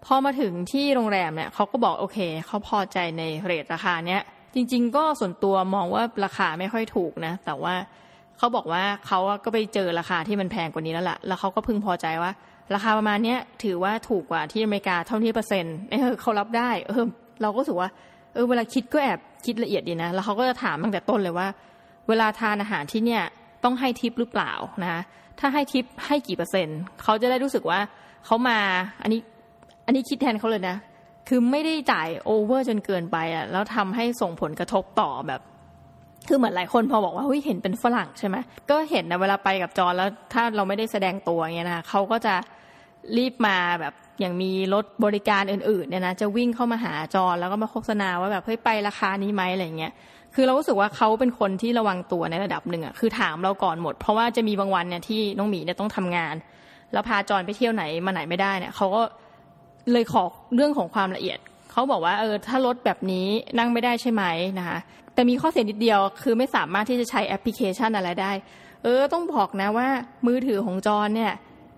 พอมาถึงที่โรงแรมเนี่ยเขาก็บอกโอเคเขาพอใจในเรทราคาเนี้ยจริง ๆ ก็ส่วนตัวมองว่าราคาไม่ค่อยถูกนะ แต่ว่าเขาบอกว่าเขาก็ไปเจอราคาที่มันแพงกว่านี้แล้วละ่ะ แล้วเขาก็พึงพอใจว่า ราคาประมาณเนี้ยถือว่าถูกกว่าที่อเมริกาเท่าที่เปอร์เซ็นต์เออเขารับได้เออเราก็รู้สึกว่าเออเวลาคิดก็แอบ คิดละเอียดดีนะ แล้วเขาก็จะถามตั้งแต่ต้นเลยว่า เวลาทานอาหารที่เนี่ยต้องให้ทิปหรือเปล่านะคะถ้าให้ทิปให้กี่เปอร์เซ็นต์เขาจะได้รู้สึกว่าเขามาอันนี้อันนี้คิดแทนเขาเลยนะคือไม่ได้จ่ายโอเวอร์จนเกินไปอะแล้วทำให้ส่งผลกระทบต่อแบบ คือเหมือนหลายคนพอบอกว่าเฮ้ยเห็นเป็นฝรั่งใช่ไหมก็เห็นนะเวลาไปกับจอแล้วถ้าเราไม่ได้แสดงตัวเงี้ยนะเขาก็จะ รีบมาแบบอย่างมีรถบริการอื่นๆเนี่ยนะจะวิ่งเข้ามาหาจอแล้วก็มาโฆษณาว่าแบบเฮ้ยไปราคานี้ไหมอะไรเงี้ยคือเรารู้สึกว่าเขาเป็นคนที่ระวังตัวในระดับหนึ่งอะคือถามเราก่อนหมด เพราะว่าจะมีบางวันเนี่ยที่น้องหมีเนี่ยต้องทำงาน แล้วพาจอนไปเที่ยวไหนมาไหนไม่ได้เนี่ยเขาก็เลยขอเรื่องของความละเอียดเขาบอกว่าเออถ้ารถแบบนี้นั่งไม่ได้ใช่ไหมนะคะแต่มีข้อเสียนิดเดียวคือไม่สามารถที่จะใช้แอปพลิเคชันอะไรได้ เออต้องบอกนะว่ามือถือของจอนเนี่ย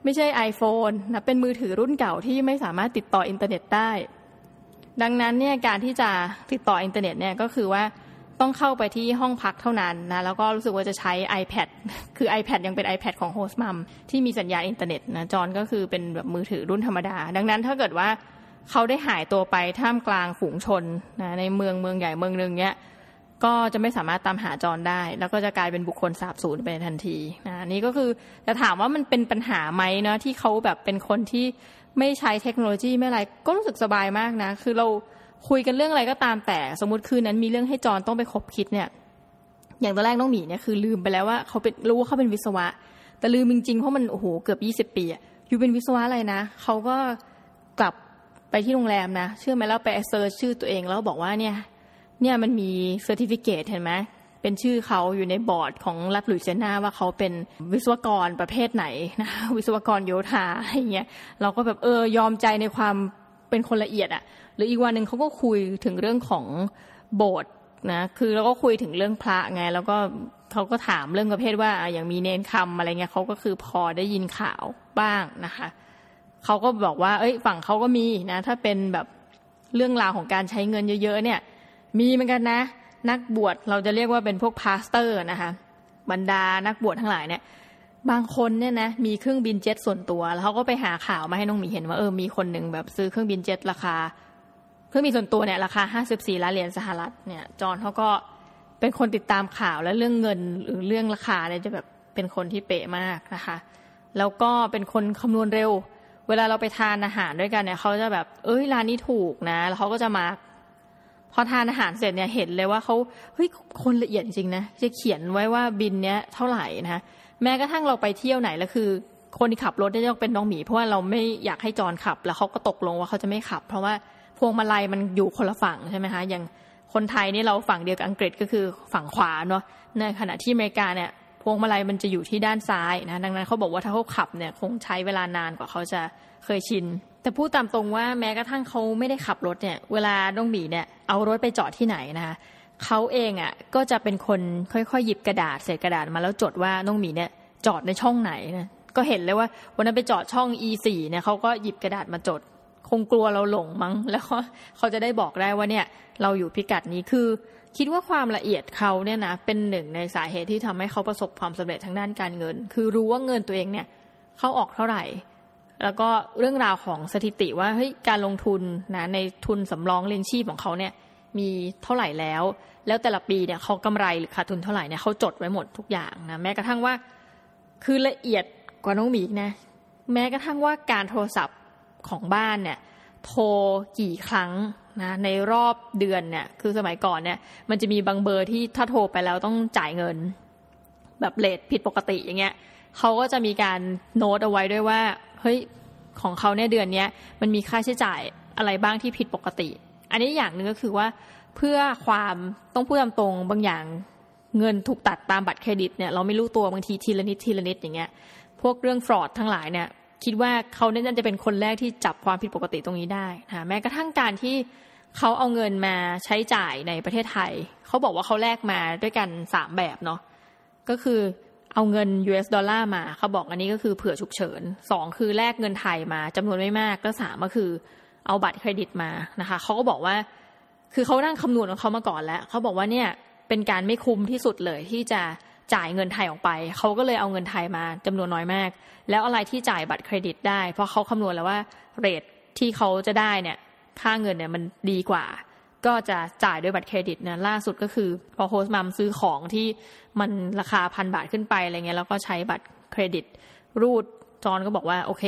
ไม่ใช่ iPhone นะเป็นมือถือรุ่นเก่าที่ไม่สามารถติดต่ออินเทอร์เน็ตได้ ดังนั้นเนี่ยการที่จะติดต่ออินเทอร์เน็ตเนี่ยก็คือว่าต้องเข้าไปที่ห้องพักเท่านั้นนะแล้วก็รู้สึกว่าจะใช้ iPad คือ iPad ยังเป็น iPad ของ host mum ที่มีสัญญาณอินเทอร์เน็ตนะจอนก็คือเป็นแบบมือถือรุ่นธรรมดา ดังนั้นถ้าเกิดว่าเขาได้หายตัวไปท่ามกลางฝูงชนนะในเมืองเมืองใหญ่เมืองหนึ่งเนี้ย ก็จะไม่สามารถตามหาจอนได้ แล้วก็จะกลายเป็นบุคคลสาบสูญไปทันทีนะนี่ก็คือจะถามว่ามันเป็นปัญหาไหมนะที่เขาแบบเป็นคนที่ไม่ใช้เทคโนโลยีไม่อะไร ก็รู้สึกสบายมากนะ คือเราคุยกันเรื่องอะไรก็ตามแต่ สมมติคืนนั้นมีเรื่องให้จอนต้องไปขบคิดเนี่ย อย่างตอนแรกน้องหมีเนี่ยคือลืมไปแล้วว่าเขาเป็นรู้ว่าเขาเป็นวิศวะ แต่ลืมจริงๆเพราะมันโอ้โหเกือบยี่สิบปีอะอยู่เป็นวิศวะอะไรนะเขาก็กลับไปที่โรงแรมนะ เชื่อไหมแล้วไป search ชื่อตัวเองแล้วบอกว่าเนี่ย เนี่ยมันมี certificate เห็นไหมเป็นชื่อเขาอยู่ในบอร์ดของรัฐหลุยเซียนาว่าเขาเป็นวิศวกรประเภทไหนนะวิศวกรโยธาอะไรเงี้ยเราก็แบบเออยอมใจในความเป็นคนละเอียดอะหรืออีกวันหนึ่งเขาก็คุยถึงเรื่องของโบสถ์นะคือเราก็คุยถึงเรื่องพระไง แล้วก็เขาก็ถามเรื่องประเภทว่าอย่างมีเณรคำอะไรเงี้ยเขาก็คือพอได้ยินข่าวบ้างนะคะเขาก็บอกว่า เอ้ยฝั่งเขาก็มีนะถ้าเป็นแบบเรื่องราวของการใช้เงินเยอะ ๆ เนี่ย มีเหมือนกันนะ นักบวชเราจะเรียกว่าเป็นพวก pastor นะคะบรรดานักบวชทั้งหลายเนี่ยบางคนเนี่ยนะมีเครื่องบินเจ็ตส่วนตัว แล้วเขาก็ไปหาข่าวมาให้น้องหมีเห็นว่าเออมีคนหนึ่งแบบซื้อเครื่องบินเจ็ตราคา เครื่องบินส่วนตัวเนี่ยราคา54ล้านเหรียญสหรัฐเนี่ยจอนเขาก็เป็นคนติดตามข่าวและเรื่องเงินหรือเรื่องราคาเนี่ยจะแบบเป็นคนที่เป๊ะมากนะคะ แล้วก็เป็นคนคำนวณเร็ว เวลาเราไปทานอาหารด้วยกันเนี่ยเขาจะแบบเอ้ยร้านนี้ถูกนะ แล้วเขาก็จะมา พอทานอาหารเสร็จเนี่ยเห็นเลยว่าเขาเฮ้ยคนละเอียดจริงนะจะเขียนไว้ว่าบินเนี้ยเท่าไหร่นะแม้กระทั่งเราไปเที่ยวไหนแล้วคือ คนที่ขับรถเนี่ยต้องเป็นน้องหมีเพราะว่าเราไม่อยากให้จอนขับ แล้วเขาก็ตกลงว่าเขาจะไม่ขับ เพราะว่าพวงมาลัยมันอยู่คนละฝั่งใช่ไหมคะอย่างคนไทยนี่เราฝั่งเดียวกับอังกฤษก็คือฝั่งขวาเนาะในขณะที่อเมริกาเนี่ยพวงมาลัยมันจะอยู่ที่ด้านซ้ายนะดังนั้นเขาบอกว่าถ้าเขาขับเนี่ยคงใช้เวลานานกว่าเขาจะเคยชิน แต่พูดตามตรงว่าแม้กระทั่งเขาไม่ได้ขับรถเนี่ย เวลาน้องหมีเนี่ยเอารถไปจอดที่ไหนนะคะเขาเองอะก็จะเป็นคนค่อยๆหยิบกระดาษเศษกระดาษมาแล้วจดว่าน้องหมีเนี่ยจอดในช่องไหนนะก็เห็นเลยว่าวันนั้นไปจอดช่อง E4 เนี่ยเขาก็หยิบกระดาษมาจด คงกลัวเราหลงมั้ง แล้วเขาจะได้บอกได้ว่าเนี่ยเราอยู่พิกัดนี้คือ คิดว่าความละเอียดเขาเนี่ยนะเป็นหนึ่งในสาเหตุที่ทำให้เขาประสบความสำเร็จทางด้านการเงิน คือรู้ว่าเงินตัวเองเนี่ยเขาออกเท่าไหร่ แล้วก็เรื่องราวของสถิติว่าเฮ้ยการลงทุนนะในทุนสำรองเลี้ยงชีพของเขาเนี่ยมีเท่าไหร่แล้ว แล้วแต่ละปีเนี่ยเขากำไรหรือขาดทุนเท่าไหร่เนี่ยเขาจดไว้หมดทุกอย่างนะแม้กระทั่งว่า คือละเอียดกว่าน้องหมีนะแม้กระทั่งว่าการโทรศัพท์ของบ้านเนี่ยโทรกี่ครั้งนะในรอบเดือนเนี่ยคือสมัยก่อนเนี่ยมันจะมีบางเบอร์ที่ถ้าโทรไปแล้วต้องจ่ายเงิน แบบเลทผิดปกติอย่างเงี้ยเขาก็จะมีการโน้ตเอาไว้ด้วยว่า เฮ้ยของเขาเนี่ยเดือนนี้มันมีค่าใช้จ่ายอะไรบ้างที่ผิดปกติ อันนี้อย่างหนึ่งก็คือว่าเพื่อความต้องพูดตามตรงบางอย่างเงินถูกตัดตามบัตรเครดิตเนี่ยเราไม่รู้ตัวบางทีทีละนิดทีละนิดอย่างเงี้ยพวกเรื่องฟรอดทั้งหลายเนี่ยคิดว่าเขาเนี่ยจะเป็นคนแรกที่จับความผิดปกติตรงนี้ได้นะแม้กระทั่งการที่เขาเอาเงินมาใช้จ่ายในประเทศไทย เขาบอกว่าเขาแลกมาด้วยกันสามแบบเนาะก็คือ เอาเงิน US ดอลลาร์มาเขาบอกอันนี้ก็คือเผื่อฉุกเฉินสองคือแลกเงินไทยมาจำนวนไม่มากก็สามก็คือเอาบัตรเครดิตมานะคะเขาก็บอกว่า คือเขานั่งคำนวณของเขามาก่อนแล้วเขาบอกว่าเนี่ยเป็นการไม่คุ้มที่สุดเลยที่จะจ่ายเงินไทยออกไป เขาก็เลยเอาเงินไทยมาจำนวนน้อยมาก แล้วอะไรที่จ่ายบัตรเครดิตได้ เพราะเขาคำนวณแล้วว่า rate ที่เขาจะได้เนี่ยค่าเงินเนี่ยมันดีกว่า ก็จะจ่ายด้วยบัตรเครดิตนะล่าสุดก็คือ พอ host mum ซื้อของที่มันราคาพันบาทขึ้นไปอะไรเงี้ยแล้วก็ใช้บัตรเครดิต รูดจอนก็บอกว่าโอเค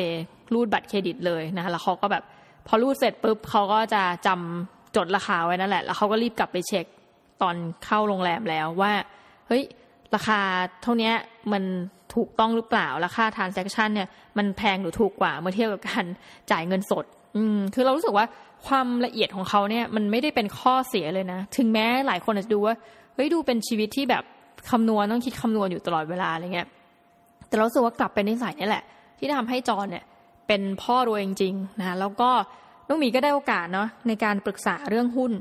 รูดบัตรเครดิตเลยนะคะแล้วเขาก็แบบพอรูดเสร็จปุ๊บเขาก็จะจำจดราคาไว้นั่นแหละ แล้วเขาก็รีบกลับไปเช็คตอนเข้าโรงแรมแล้วว่า เฮ้ย ราคาเท่านี้มันถูกต้องหรือเปล่า ราคา transaction เนี่ยมันแพงหรือถูกกว่าเมื่อเทียบกับการจ่ายเงินสด อืมคือเรารู้สึกว่า ความละเอียดของเขาเนี่ยมันไม่ได้เป็นข้อเสียเลยนะ ถึงแม้หลายคนอาจจะดูว่าเฮ้ยดูเป็นชีวิตที่แบบคำนวณต้องคิดคำนวณอยู่ตลอดเวลาอะไรเงี้ย แต่เรารู้สึกว่ากลับเป็นนิสัยนี่แหละ ที่ทำให้จอนเนี่ย เป็นพ่อรวยจริงๆนะแล้วก็น้องมีก็ได้โอกาสเนาะในการปรึกษาเรื่องหุ้น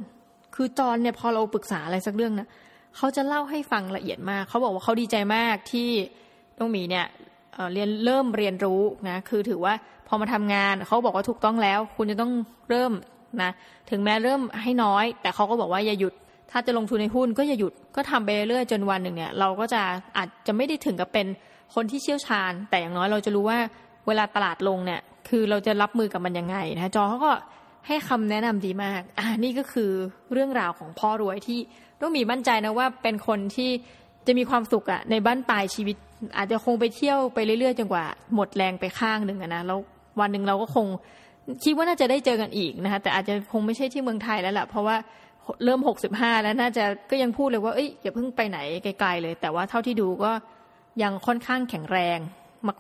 คือจอนเนี่ยพอเราปรึกษาอะไรสักเรื่องนะเขาจะเล่าให้ฟังละเอียดมาก เขาบอกว่าเขาดีใจมากที่น้องมีเนี่ย เรียนเริ่มเรียนรู้นะคือถือว่าพอมาทำงานเขาบอกว่าถูกต้องแล้ว คุณจะต้องเริ่มนะถึงแม้เริ่มให้น้อย แต่เขาก็บอกว่าอย่าหยุด ถ้าจะลงทุนในหุ้นก็อย่าหยุดก็ทำไปเรื่อยจนวันหนึ่งเนี่ยเราก็จะอาจจะไม่ได้ถึงกับเป็นคนที่เชี่ยวชาญ แต่อย่างน้อยเราจะรู้ว่าเวลาตลาดลงเนี่ยคือเราจะรับมือกับมันยังไงนะจอเขาก็ให้คำแนะนำดีมาก อ่านี่ก็คือเรื่องราวของพ่อรวยที่ต้องมีมั่นใจนะว่าเป็นคนที่ จะมีความสุขอะในบ้านปลายชีวิต อาจจะคงไปเที่ยวไปเรื่อยๆจนกว่า หมดแรงไปข้างหนึ่งนะแล้ววันหนึ่งเราก็คงคิดว่าน่าจะได้เจอกันอีกนะคะแต่อาจจะคงไม่ใช่ที่เมืองไทยแล้วแหละเพราะว่าเริ่มหกสิบห้าแล้วน่าจะก็ยังพูดเลยว่าเอ้ยอย่าเพิ่งไปไหนไกลๆเลย แต่ว่าเท่าที่ดูก็ยังค่อนข้างแข็งแรง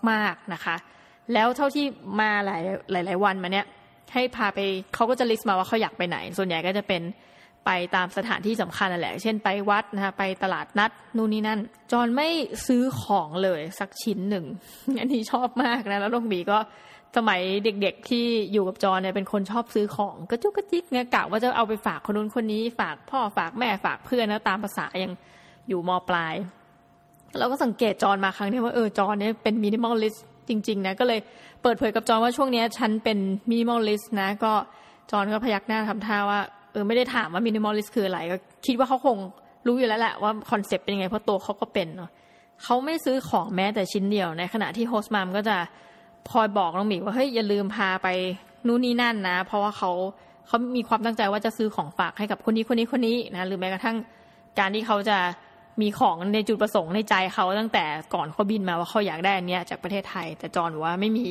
มาก ๆนะคะ แล้วเท่าที่มาหลายหลาย ๆ วันมาเนี้ยให้พาไปเขาก็จะลิสต์มาว่าเขาอยากไปไหน ส่วนใหญ่ก็จะเป็น ไปตามสถานที่สำคัญนั่นแหละ เช่นไปวัดนะคะไปตลาดนัดนู่นนี่นั่น จอนไม่ซื้อของเลยสักชิ้นหนึ่งอันนี้ชอบมากนะแล้วลุงบีก็สมัยเด็กๆที่อยู่กับจอนเนี่ยเป็นคนชอบซื้อของกระจุกกระจิกเนี่ยกะว่าจะเอาไปฝากคนนู้นคนนี้ ฝากพ่อฝากแม่ฝากเพื่อนนะตามประสายังอยู่มปลาย เราก็สังเกตจอนมาครั้งนี้ว่าเออจอนเนี่ยเป็น minimalist จริงๆนะก็เลยเปิดเผยกับจอนว่าช่วงนี้ฉันเป็น minimalist นะก็จอนก็พยักหน้าทำท่าว่า เออไม่ได้ถามว่า minimalist คืออะไรก็คิดว่าเขาคงรู้อยู่แล้วแหละว่า concept เป็นยังไงเพราะตัวเขาก็เป็นเนาะเขาไม่ซื้อของแม้แต่ชิ้นเดียว ในขณะที่ host mum ก็จะคอยบอกน้องหมีว่าเฮ้ยอย่าลืมพาไปนู่นนี่นั่นนะ เพราะว่าเขาเขามีความตั้งใจว่าจะซื้อของฝากให้กับคนนี้คนนี้คนนี้นะหรือแม้กระทั่งการที่เขาจะมีของในจุดประสงค์ในใจเขาตั้งแต่ก่อนเขาบินมาว่าเขาอยากได้อันเนี้ยจากประเทศไทย แต่จอนว่าไม่มี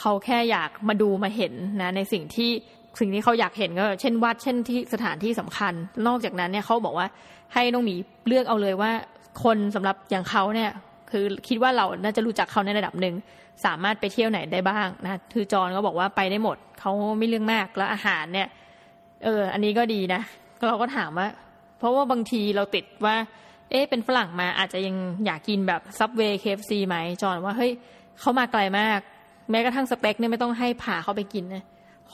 เขาแค่อยากมาดูมาเห็นนะในสิ่งที่ สิ่งที่เขาอยากเห็นก็ เช่นวัดเช่นที่สถานที่สำคัญ นอกจากนั้นเนี่ยเขาบอกว่าให้น้องหมีเลือกเอาเลยว่า คนสำหรับอย่างเขาเนี่ย คือคิดว่าเราน่าจะรู้จักเขาในระดับหนึ่งสามารถไปเที่ยวไหนได้บ้างนะคือจอนก็บอกว่าไปได้หมดเขาไม่เรื่องมากแล้วอาหารเนี่ย เออ อันนี้ก็ดีนะเราก็ถามว่า เพราะว่าบางทีเราติดว่า เอ๊ะเป็นฝรั่งมาอาจจะยังอยากกินแบบ Subway KFC ไหมจอนว่าเฮ้ยเขามาไกลมาก แม้กระทั่งสเต็กเนี่ยไม่ต้องให้พาเขาไปกินนะ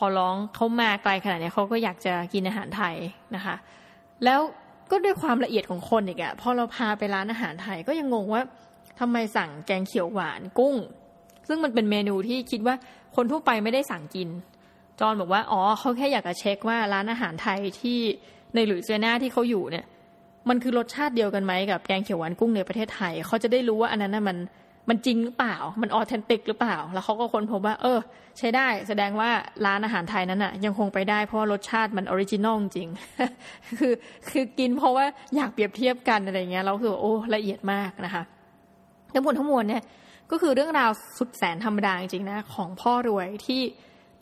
อร้องเขามาไกลขนาดนี้เขาก็อยากจะกินอาหารไทยนะคะ แล้วก็ด้วยความละเอียดของคนอีกอะพอเราพาไปร้านอาหารไทยก็ยังงงว่าทำไมสั่งแกงเขียวหวานกุ้ง ซึ่งมันเป็นเมนูที่คิดว่าคนทั่วไปไม่ได้สั่งกิน จอนบอกว่าอ๋อเขาแค่อยากจะเช็คว่าร้านอาหารไทยที่ในหลุยเซียนาที่เขาอยู่เนี่ย มันคือรสชาติเดียวกันไหมกับแกงเขียวหวานกุ้งในประเทศไทยเขาจะได้รู้ว่าอันนั้นน่ะมัน มันจริงหรือเปล่า มันออเทนติกหรือเปล่า แล้วเขาก็ค้นพบว่า เออ ใช้ได้ แสดงว่าร้านอาหารไทยนั้นอะยังคงไปได้เพราะรสชาติมัน original จริง คือคือกินเพราะว่าอยากเปรียบเทียบกันอะไรเงี้ยเราคือโอ้ละเอียดมากนะคะทั้งหมดทั้งมวลเนี่ยก็คือเรื่องราวสุดแสนธรรมดาจริงๆนะของพ่อรวยที่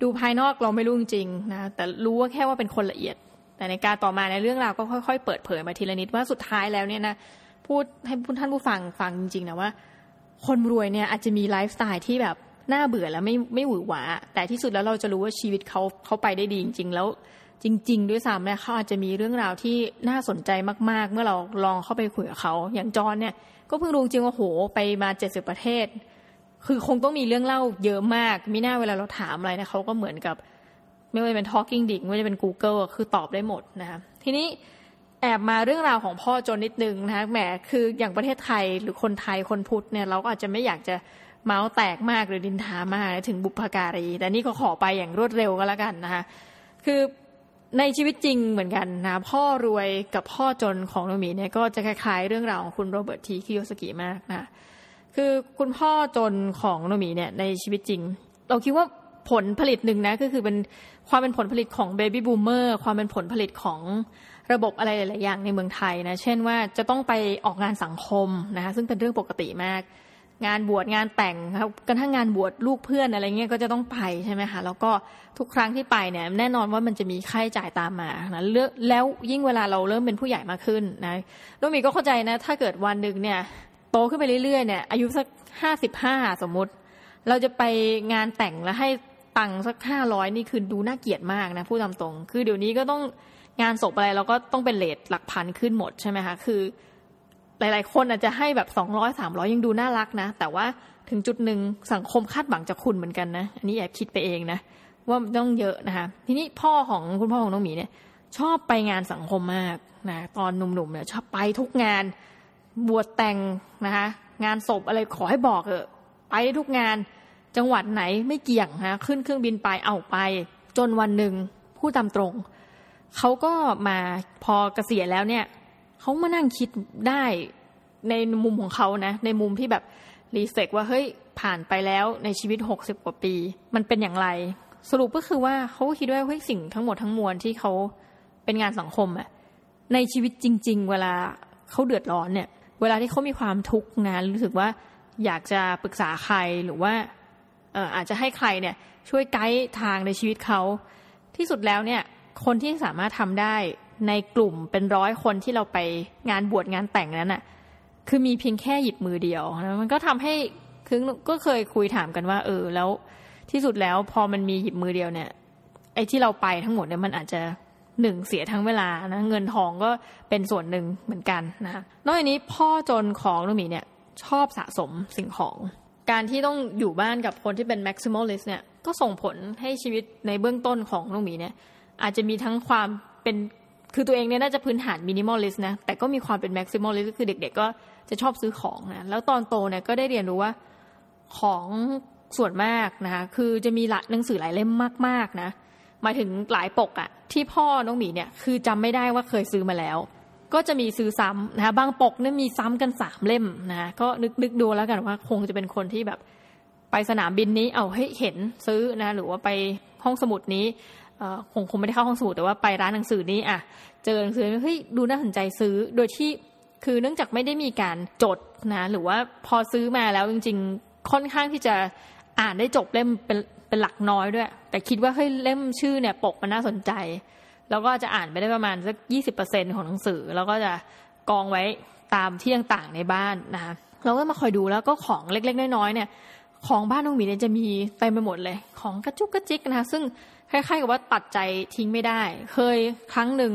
ดูภายนอกเราไม่รู้จริงนะแต่รู้ว่าแค่ว่าเป็นคนละเอียด แต่ในการต่อมาในเรื่องราวก็ค่อย ๆ เปิดเผยมาทีละนิดว่าสุดท้ายแล้วเนี่ยนะพูดให้ท่านผู้ฟังฟังจริงๆนะว่า คนรวยเนี่ยอาจจะมีไลฟ์สไตล์ที่แบบน่าเบื่อแล้วไม่ไม่หวือหวา แต่ที่สุดแล้วเราจะรู้ว่าชีวิตเขาเขาไปได้ดีจริง ๆ แล้วจริง ๆ ด้วยซ้ำเนี่ยเขาอาจจะมีเรื่องราวที่น่าสนใจมาก ๆ เมื่อเราลองเข้าไปคุยกับเขาอย่างจอนเนี่ย ก็เพิ่งรู้จริงว่าโหไปมาเจ็ดสิบประเทศ คือคงต้องมีเรื่องเล่าเยอะมากมิน่าเวลาเราถามอะไรนะเขาก็เหมือนกับ ไม่ว่าจะเป็น Talking Dick ไม่ว่าจะเป็น Google คือตอบได้หมดนะคะทีนี้ แอบมาเรื่องราวของพ่อจนนิดนึงนะคะแหมคืออย่างประเทศไทยหรือคนไทยคนพุทธเนี่ยเราก็อาจจะไม่อยากจะเมาส์แตกมากหรือนินทามากถึงบุพการี แต่นี่ก็ขอไปอย่างรวดเร็วก็แล้วกันนะคะคือในชีวิตจริงเหมือนกันนะพ่อรวยกับพ่อจนของน้องหมีเนี่ยก็จะคล้ายๆเรื่องราวของคุณโรเบิร์ตทีคิโยสกิมากนะคือคุณพ่อจนของน้องหมีเนี่ยในชีวิตจริง เราคิดว่าผลผลิตหนึ่งนะก็คือเป็นความเป็นผลผลิตของ baby boomer ความเป็นผลผลิตของ ระบบอะไรหลาย ๆ อย่างในเมืองไทยนะ เช่นว่าจะต้องไปออกงานสังคมนะคะซึ่งเป็นเรื่องปกติมาก งานบวชงานแต่งครับกระทั่งงานบวชลูกเพื่อนอะไรเงี้ยก็จะต้องไปใช่ไหมคะแล้วก็ทุกครั้งที่ไปเนี่ยแน่นอนว่ามันจะมีค่าใช้จ่ายตามมานะแล้วยิ่งเวลาเราเริ่มเป็นผู้ใหญ่มากขึ้นนะโดมีก็เข้าใจนะ ถ้าเกิดวันหนึ่งเนี่ยโตขึ้นไปเรื่อย ๆ เนี่ยอายุสักห้าสิบห้าสมมติ เราจะไปงานแต่งแล้วให้ตังค์สักห้าร้อยนี่คือดูน่าเกลียดมากนะพูดตามตรง คือเดี๋ยวนี้ก็ต้อง งานศพอะไรเราก็ต้องเป็นเลทหลักพันขึ้นหมดใช่ไหมคะคือ หลาย ๆ คนอาจจะให้แบบสองร้อยสามร้อยยังดูน่ารักนะ แต่ว่าถึงจุดหนึ่งสังคมคาดหวังจากคุณเหมือนกันนะ อันนี้แอบคิดไปเองนะ ว่าต้องเยอะนะคะ ทีนี้พ่อของคุณพ่อของน้องหมีเนี่ย ชอบไปงานสังคมมากนะตอนหนุ่มๆเนี่ยชอบไปทุกงานบวชแต่งนะคะ งานศพอะไรขอให้บอกเถอะไปทุกงานจังหวัดไหนไม่เกี่ยงนะขึ้นเครื่องบินไปเอาไป จนวันหนึ่งพูดตามตรง เขาก็มาพอเกษียณแล้วเนี่ยเขามานั่งคิดได้ในมุมของเขานะ ในมุมที่แบบรีเฟกว่าเฮ้ยผ่านไปแล้วในชีวิตหกสิบกว่าปี มันเป็นอย่างไร สรุปก็คือว่าเขาคิดว่าเฮ้ยสิ่งทั้งหมดทั้งมวลที่เขาเป็นงานสังคมอะในชีวิตจริง ๆ เวลาเขาเดือดร้อนเนี่ย เวลาที่เขามีความทุกข์งานรู้สึกว่าอยากจะปรึกษาใครหรือว่าอาจจะให้ใครเนี่ยช่วยไกด์ทางในชีวิตเขาที่สุดแล้วเนี่ย คนที่สามารถทำได้ในกลุ่มเป็นร้อยคนที่เราไปงานบวชงานแต่งนั้นอะคือมีเพียงแค่หยิบมือเดียวนะมันก็ทำให้คือก็เคยคุยถามกันว่า เออ แล้วที่สุดแล้วพอมันมีหยิบมือเดียวเนี่ย ไอ้ที่เราไปทั้งหมดเนี่ยมันอาจจะหนึ่งเสียทั้งเวลานะเงินทองก็เป็นส่วนหนึ่งเหมือนกันนะคะนอกจากนี้พ่อจนของลูกหมีเนี่ยชอบสะสมสิ่งของ การที่ต้องอยู่บ้านกับคนที่เป็น maximalist เนี่ยก็ส่งผลให้ชีวิตในเบื้องต้นของลูกหมีเนี่ย อาจจะมีทั้งความเป็นคือตัวเองเนี่ยน่าจะพื้นฐาน minimalist นะแต่ก็มีความเป็น maximalist ก็คือเด็ก ๆ ก็จะชอบซื้อของนะแล้วตอนโตเนี่ยก็ได้เรียนรู้ว่าของส่วนมากนะคะคือจะมีหนังสือหลายเล่มมากๆนะมาถึงหลายปกอะที่พ่อน้องหมีเนี่ยคือจำไม่ได้ว่าเคยซื้อมาแล้ว ก็จะมีซื้อซ้ำนะคะบางปกเนี่ยมีซ้ำกันสามเล่มนะก็นึกนึกดูแล้วกันว่าคงจะเป็นคนที่แบบไปสนามบินนี้เอาให้เห็นซื้อนะหรือว่าไปห้องสมุดนี้ คงคงไม่ได้เข้าห้องสมุดแต่ว่าไปร้านหนังสือนี้อะเจอหนังสือเฮ้ยดูน่าสนใจซื้อโดยที่คือเนื่องจากไม่ได้มีการจดนะหรือว่าพอซื้อมาแล้วจริง ๆ ค่อนข้างที่จะอ่านได้จบเล่มเป็นเป็นหลักน้อยด้วย แต่คิดว่าเฮ้ยเล่มชื่อเนี่ยปกมันน่าสนใจ แล้วก็จะอ่านไปได้ประมาณสักยี่สิบเปอร์เซ็นของหนังสือ แล้วก็จะกองไว้ตามที่ต่างๆในบ้านนะคะเราก็มาคอยดูแล้วก็ของเล็กๆน้อยๆเนี่ย ของบ้านน้องหมีเนี่ยจะมีเต็มไปหมดเลย ของกระจุกกระจิกนะคะซึ่ง คล้ายๆกับว่าตัดใจทิ้งไม่ได้ เคยครั้งหนึ่ง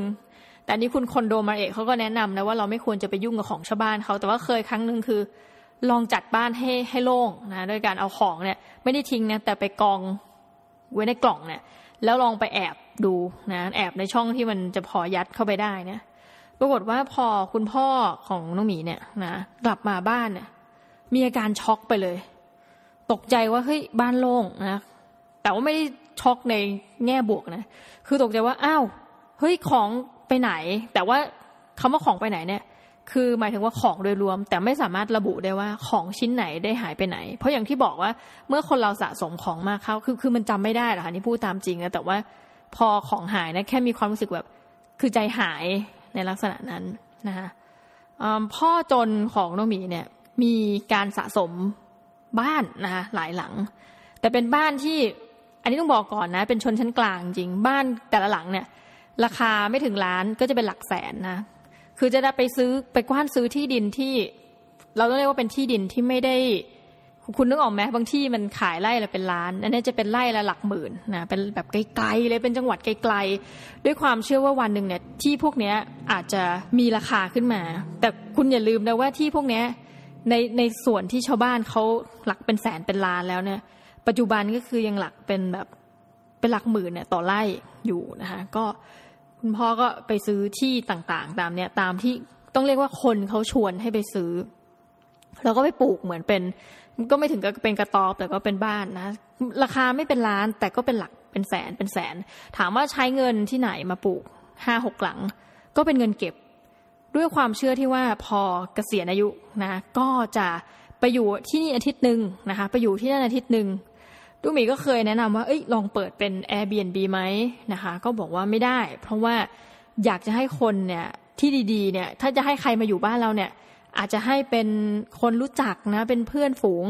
แต่นี้คุณคอนโดมาเอกเขาก็แนะนำนะว่าเราไม่ควรจะไปยุ่งกับของชาวบ้านเขาแต่ว่าเคยครั้งหนึ่งคือ ลองจัดบ้านให้ให้โล่งนะโดยการเอาของเนี่ย ไม่ได้ทิ้งนะแต่ไปกองไว้ในกล่องเนี่ย แล้วลองไปแอบดูนะแอบในช่องที่มันจะพอยัดเข้าไปได้เนี่ยปรากฏว่าพอคุณพ่อของน้องหมีเนี่ยนะกลับมาบ้านเนี่ยมีอาการช็อกไปเลย ตกใจว่าเฮ้ยบ้านโล่งนะแต่ว่าไม่ได้ ช็อกในแง่บวกนะ คือตกใจว่าอ้าวเฮ้ยของไปไหน แต่ว่าคำว่าของไปไหนเนี่ย คือหมายถึงว่าของโดยรวม แต่ไม่สามารถระบุได้ว่าของชิ้นไหนได้หายไปไหน เพราะอย่างที่บอกว่าเมื่อคนเราสะสมของมากเข้าคือคือมันจำไม่ได้หรอกค่ะนี่พูดตามจริงนะแต่ว่าพอของหายนะแค่มีความรู้สึกแบบ คือใจหายในลักษณะนั้นนะคะพ่อจนของน้องหมีเนี่ยมีการสะสมบ้านนะคะหลายหลัง แต่เป็นบ้านที่ อันนี้ต้องบอกก่อนนะ เป็นชนชั้นกลางจริง บ้านแต่ละหลังเนี่ย ราคาไม่ถึงล้านก็จะเป็นหลักแสนนะ คือจะได้ไปซื้อไปกว้านซื้อที่ดินที่ เราต้องเรียกว่าเป็นที่ดินที่ไม่ได้คุณนึกออกไหมบางที่มันขายไร่ละเป็นล้านอันนี้จะเป็นไร่ละหลักหมื่นนะเป็นแบบไกลๆเลยเป็นจังหวัดไกลๆด้วยความเชื่อว่าวันหนึ่งเนี่ยที่พวกนี้อาจจะมีราคาขึ้นมา แต่คุณอย่าลืมนะว่าที่พวกนี้ในในส่วนที่ชาวบ้านเขาหลักเป็นแสนเป็นล้านแล้วเนี่ย ปัจจุบันก็คือยังหลักเป็นแบบเป็นหลักหมื่นเนี่ยต่อไร่อยู่นะคะก็คุณพ่อก็ไปซื้อที่ต่างๆ ตามเนี่ยตามที่ต้องเรียกว่าคนเขาชวนให้ไปซื้อ แล้วก็ไปปลูกเหมือนเป็น ก็ไม่ถึงกับเป็นกระต๊อบแต่ก็เป็นบ้านนะราคาไม่เป็นล้านแต่ก็เป็นหลักเป็นแสนเป็นแสน ถามว่าใช้เงินที่ไหนมาปลูกห้าหกหลัง ก็เป็นเงินเก็บ ด้วยความเชื่อที่ว่าพอเกษียณอายุนะก็จะไปอยู่ที่นี่อาทิตย์หนึ่งนะคะไปอยู่ที่นั่นอาทิตย์หนึ่ง ลูกหมีก็เคยแนะนำว่าเอ้ยลองเปิดเป็น Airbnb ไหมนะคะ ก็บอกว่าไม่ได้ เพราะว่าอยากจะให้คนเนี่ยที่ดีๆเนี่ย ถ้าจะให้ใครมาอยู่บ้านเราเนี่ย อาจจะให้เป็นคนรู้จักนะ เป็นเพื่อนฝูง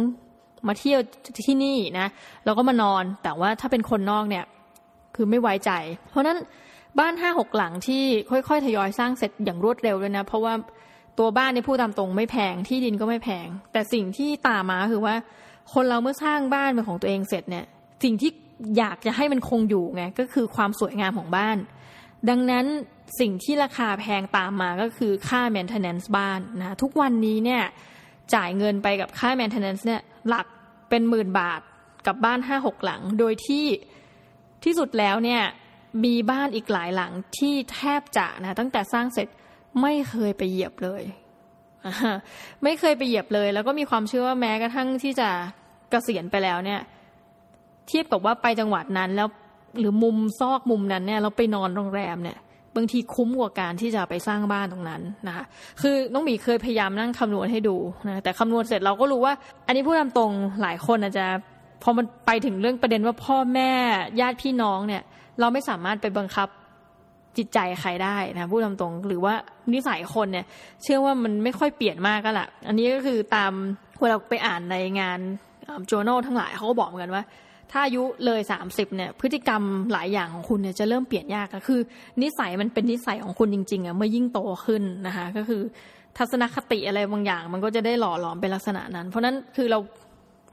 มาเที่ยวที่นี่นะแล้วก็มานอน แต่ว่าถ้าเป็นคนนอกเนี่ย คือไม่ไว้ใจ เพราะนั้นบ้านห้าหกหลังที่ค่อยๆทยอยสร้างเสร็จอย่างรวดเร็วเลยนะ เพราะว่าตัวบ้านในี่พูดตามตรงไม่แพงที่ดินก็ไม่แพง แต่สิ่งที่ตามมาคือว่า คนเราเมื่อสร้างบ้านเป็นของตัวเองเสร็จเนี่ย สิ่งที่อยากจะให้มันคงอยู่ไงก็คือความสวยงามของบ้าน ดังนั้นสิ่งที่ราคาแพงตามมาก็คือค่า maintenance บ้านนะทุกวันนี้เนี่ยจ่ายเงินไปกับค่า maintenance เนี่ยหลักเป็นหมื่นบาทกับบ้านห้าหกหลัง โดยที่ที่สุดแล้วเนี่ยมีบ้านอีกหลายหลังที่แทบจะนะตั้งแต่สร้างเสร็จไม่เคยไปเหยียบเลย ไม่เคยไปเหยียบเลย แล้วก็มีความเชื่อว่าแม้กระทั่งที่จะกะเกษียณไปแล้วเนี่ย เทียบกับว่าไปจังหวัดนั้นแล้วหรือมุมซอกมุมนั้นเนี่ย เราไปนอนโรงแรมเนี่ย บางทีคุ้มกว่าการที่จะไปสร้างบ้านตรงนั้นนะคะคือน้องหมีเคยพยายามนั่งคำนวณให้ดูนะแต่คำนวณเสร็จเราก็รู้ว่า อันนี้พูดตามตรงหลายคนอาจจะพอมันไปถึงเรื่องประเด็นว่าพ่อแม่ญาติพี่น้องเนี่ย เราไม่สามารถไปบังคับ จิตใจใครได้นะพูดตามตรงหรือว่านิสัยคนเนี่ย เชื่อว่ามันไม่ค่อยเปลี่ยนมากก็แหละอันนี้ก็คือตามเวลาไปอ่านในงานจูโนทั้งหลายเขาก็บอกเหมือนกันว่า ถ้าอายุเลยสามสิบเนี่ย พฤติกรรมหลายอย่างของคุณเนี่ยจะเริ่มเปลี่ยนยากก็คือ นิสัยมันเป็นนิสัยของคุณจริงๆอะเมื่อยิ่งโตขึ้นนะคะก็คือทัศนคติอะไรบางอย่าง มันก็จะได้หล่อหลอมเป็นลักษณะนั้น เพราะนั้นคือเรา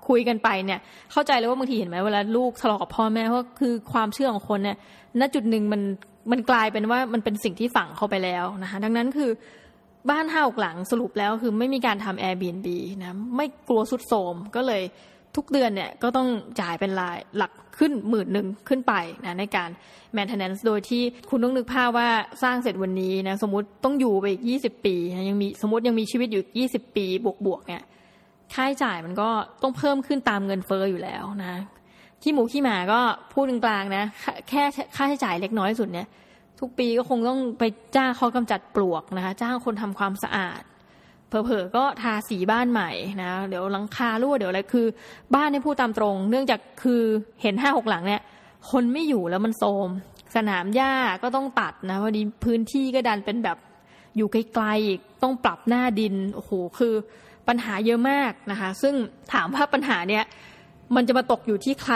คุยกันไปเนี่ย เข้าใจเลยว่าบางทีเห็นไหมเวลาลูกทะเลาะกับพ่อแม่เพราะคือความเชื่อของคนเนี่ยณจุดหนึ่งมัน มันกลายเป็นว่ามันเป็นสิ่งที่ฝังเข้าไปแล้วนะคะดังนั้นคือบ้านห้าหลังสรุปแล้วคือไม่มีการทำ Airbnb นะไม่กลัวสุดโทมก็เลยทุกเดือนเนี่ยก็ต้องจ่ายเป็นรายหลักขึ้นหมื่นหนึ่งขึ้นไปนะในการ maintenance โดยที่คุณต้องนึกภาพว่าสร้างเสร็จวันนี้นะสมมติต้องอยู่ไปอีกยี่สิบปีนะยังมีสมมติยังมีชีวิตอยู่ยี่สิบปีบวกๆเนี่ยค่าใช้จ่ายมันก็ต้องเพิ่มขึ้นตามเงินเฟอ้ออยู่แล้วนะ ขี้หมูขี้หมาก็พูดกลางๆนะ แค่ค่าใช้จ่ายเล็กน้อยสุดเนี่ย ทุกปีก็คงต้องไปจ้างเขากำจัดปลวกนะคะ จ้างคนทำความสะอาดเผลอๆก็ทาสีบ้านใหม่นะ เดี๋ยวหลังคารั่วเดี๋ยวอะไรคือ บ้านในี่พูดตามตรง เนื่องจากคือเห็นห้าหกหลังเนี่ย คนไม่อยู่แล้วมันโทมสนามหญ้าก็ต้องตัดนะพอดีพื้นที่ก็ดันเป็นแบบอยู่ไกลๆอีกต้องปรับหน้าดินโอ้โหคือปัญหาเยอะมากนะคะ ซึ่งถามว่าปัญหาเนี่ย มันจะมาตกอยู่ที่ใคร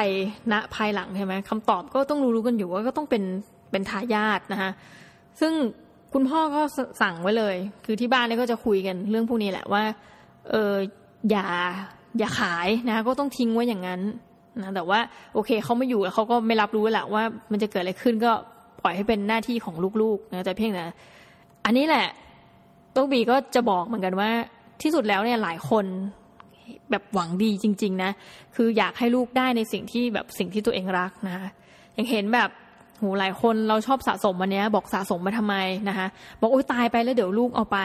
ณภายหลังใช่ไหมคำตอบก็ต้องรู้ๆกันอยู่ว่าก็ต้องเป็นเป็นทายาทนะคะซึ่งคุณพ่อก็สั่งไว้เลย คือที่บ้านเนี่ยก็จะคุยกันเรื่องพวกนี้แหละว่าเอออย่าอย่าขายนะก็ต้องทิ้งไว้อย่างนั้นนะแต่ว่าโอเคเขาไม่อยู่แล้วเขาก็ไม่รับรู้แหละว่ามันจะเกิดอะไรขึ้นก็ปล่อยให้เป็นหน้าที่ของลูกๆนะแต่เพียงแต่อันนี้แหละต้องบีก็จะบอกเหมือนกันว่าที่สุดแล้วเนี่ยหลายคน แบบหวังดีจริง ๆ นะ คืออยากให้ลูกได้ในสิ่งที่แบบสิ่งที่ตัวเองรักนะอย่างเห็นแบบหูหลายคนเราชอบสะสมวันนี้บอกสะสมมาทำไมนะคะบอกโอ้ยตายไปแล้วเดี๋ยวลูกเอาไป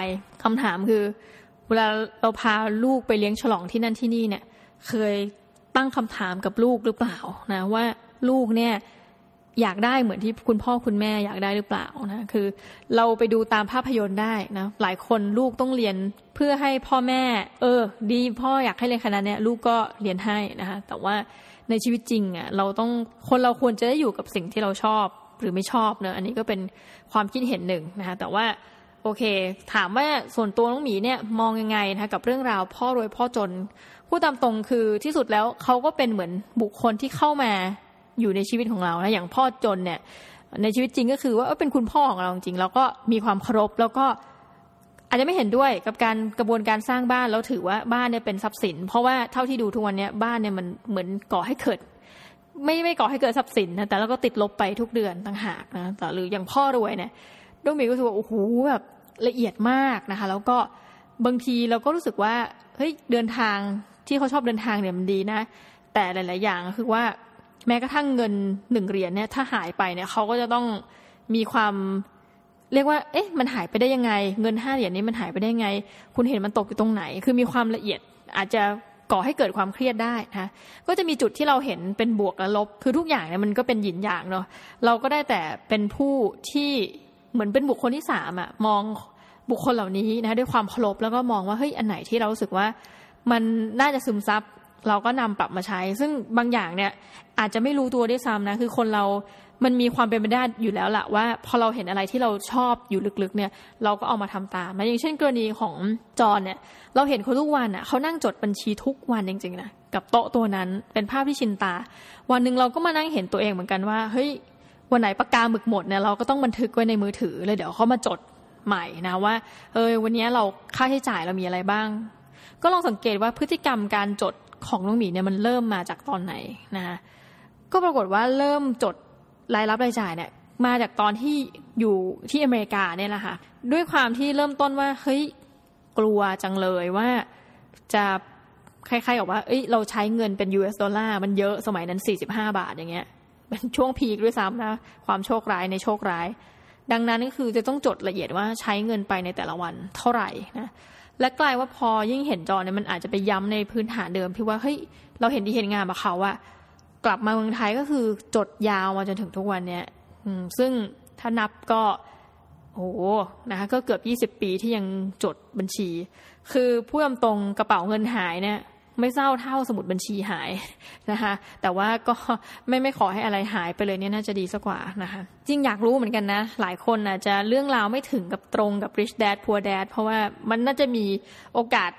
คำถามคือ เวลาเราพาลูกไปเลี้ยงฉลองที่นั่นที่นี่เนี่ย เคยตั้งคำถามกับลูกหรือเปล่านะว่าลูกเนี่ย อยากได้เหมือนที่คุณพ่อคุณแม่อยากได้หรือเปล่านะคือ เราไปดูตามภาพยนตร์ได้นะหลายคนลูกต้องเรียนเพื่อให้พ่อแม่ เออ ดีพ่ออยากให้เรียนคณะเนี้ยลูกก็เรียนให้นะคะแต่ว่าในชีวิตจริงอะเราต้องคนเราควรจะได้อยู่กับสิ่งที่เราชอบหรือไม่ชอบเนอะอันนี้ก็เป็นความคิดเห็นหนึ่งนะคะแต่ว่าโอเค ถามว่าส่วนตัวน้องหมีเนี่ยมองยังไงนะคะกับเรื่องราวพ่อรวยพ่อจนพูดตามตรงคือที่สุดแล้วเขาก็เป็นเหมือนบุคคลที่เข้ามา อยู่ในชีวิตของเรานะอย่างพ่อจนเนี่ยในชีวิตจริงก็คือว่าเป็นคุณพ่อของเราจริงเราก็มีความเคารพแล้วก็อาจจะไม่เห็นด้วยกับการกระบวนการสร้างบ้านแล้วถือว่าบ้านเนี่ยเป็นทรัพย์สิน เพราะว่าเท่าที่ดูทุกวันนี้บ้านเนี่ยมันเหมือนก่อให้เกิด ไม่ไม่ก่อให้เกิดทรัพย์สินนะแต่แล้วก็ติดลบไปทุกเดือนต่างหากนะแต่หรืออย่างพ่อรวยเนี่ยดวงมีก็รู้สึกว่าโอ้โหแบบละเอียดมากนะคะ แล้วก็บางทีเราก็รู้สึกว่าเฮ้ยเดินทางที่เขาชอบเดินทางเนี่ยมันดีนะ แต่หลาย ๆ อย่างคือว่า แม้กระทั่งเงินหนึ่งเหรียญเนี่ยถ้าหายไปเนี่ยเขาก็จะต้องมีความเรียกว่า เอ๊ะ มันหายไปได้ยังไง เงินห้าเหรียญนี้มันหายไปได้ยังไง คุณเห็นมันตกอยู่ตรงไหน คือมีความละเอียดอาจจะก่อให้เกิดความเครียดได้นะก็จะมีจุดที่เราเห็นเป็นบวกและลบ คือทุกอย่างเนี่ยมันก็เป็นหยินอย่างเนาะ เราก็ได้แต่เป็นผู้ที่เหมือนเป็นบุคคลที่สามอะมองบุคคลเหล่านี้นะด้วยความเคารพแล้วก็มองว่าเฮ้ยอันไหนที่เรารู้สึกว่า มันน่าจะซึมซับ เราก็นำปรับมาใช้ ซึ่งบางอย่างเนี่ยอาจจะไม่รู้ตัวด้วยซ้ำนะคือคนเรามันมีความเป็นไปได้อยู่แล้วละว่า พอเราเห็นอะไรที่เราชอบอยู่ลึกๆ เนี่ย เราก็เอามาทำตามนะอย่างเช่น กรณีของจอนเนี่ย เราเห็นเขาทุกวันอะเขานั่งจดบัญชีทุกวันจริงๆนะกับโต๊ะตัวนั้นเป็นภาพที่ชินตา วันหนึ่งเราก็มานั่งเห็นตัวเองเหมือนกันว่าเฮ้ยวันไหนปากกาหมึกหมดเนี่ยเราก็ต้องบันทึกไว้ในมือถือเลยเดี๋ยวเขามาจดใหม่นะว่าเออวันนี้เราค่าใช้จ่ายเรามีอะไรบ้าง ก็ลองสังเกตว่าพฤติกรรมการจด ของน้องหมีเนี่ยมันเริ่มมาจากตอนไหนนะก็ปรากฏว่าเริ่มจดรายรับรายจ่ายเนี่ยมาจากตอนที่อยู่ที่อเมริกาเนี่ยแหละค่ะด้วยความที่เริ่มต้นว่าเฮ้ยกลัวจังเลยว่าจะคล้ายๆกับว่าเอ้ยเราใช้เงินเป็น US ดอลลาร์มันเยอะสมัยนั้น 45 บาทอย่างเงี้ยเป็นช่วงพีคด้วยซ้ำนะความโชคร้ายในโชคร้าย ดังนั้นก็คือจะต้องจดละเอียดว่าใช้เงินไปในแต่ละวันเท่าไหร่นะ และกลายว่าพอยิ่งเห็นจอเนี่ยมันอาจจะไปย้ำในพื้นฐานเดิมที่ว่าเฮ้ยเราเห็นดีเห็นงามกับเขาอะกลับมาเมืองไทยก็คือจดยาวมาจนถึงทุกวันเนี้ยซึ่งถ้านับก็โอ้นะคะก็เกือบ 20 ปีที่ยังจดบัญชี คือพูดตรงกระเป๋าเงินหายเนี่ย ไม่เศร้าเท่าสมุดบัญชีหายนะคะแต่ว่าก็ไม่ไม่ขอให้อะไรหายไปเลยเนี่ยน่าจะดีสักกว่านะคะจริงอยากรู้เหมือนกันนะ หลายคนอาจจะเรื่องราวไม่ถึงกับตรงกับ rich dad poor dad เพราะว่ามันน่าจะมีโอกาส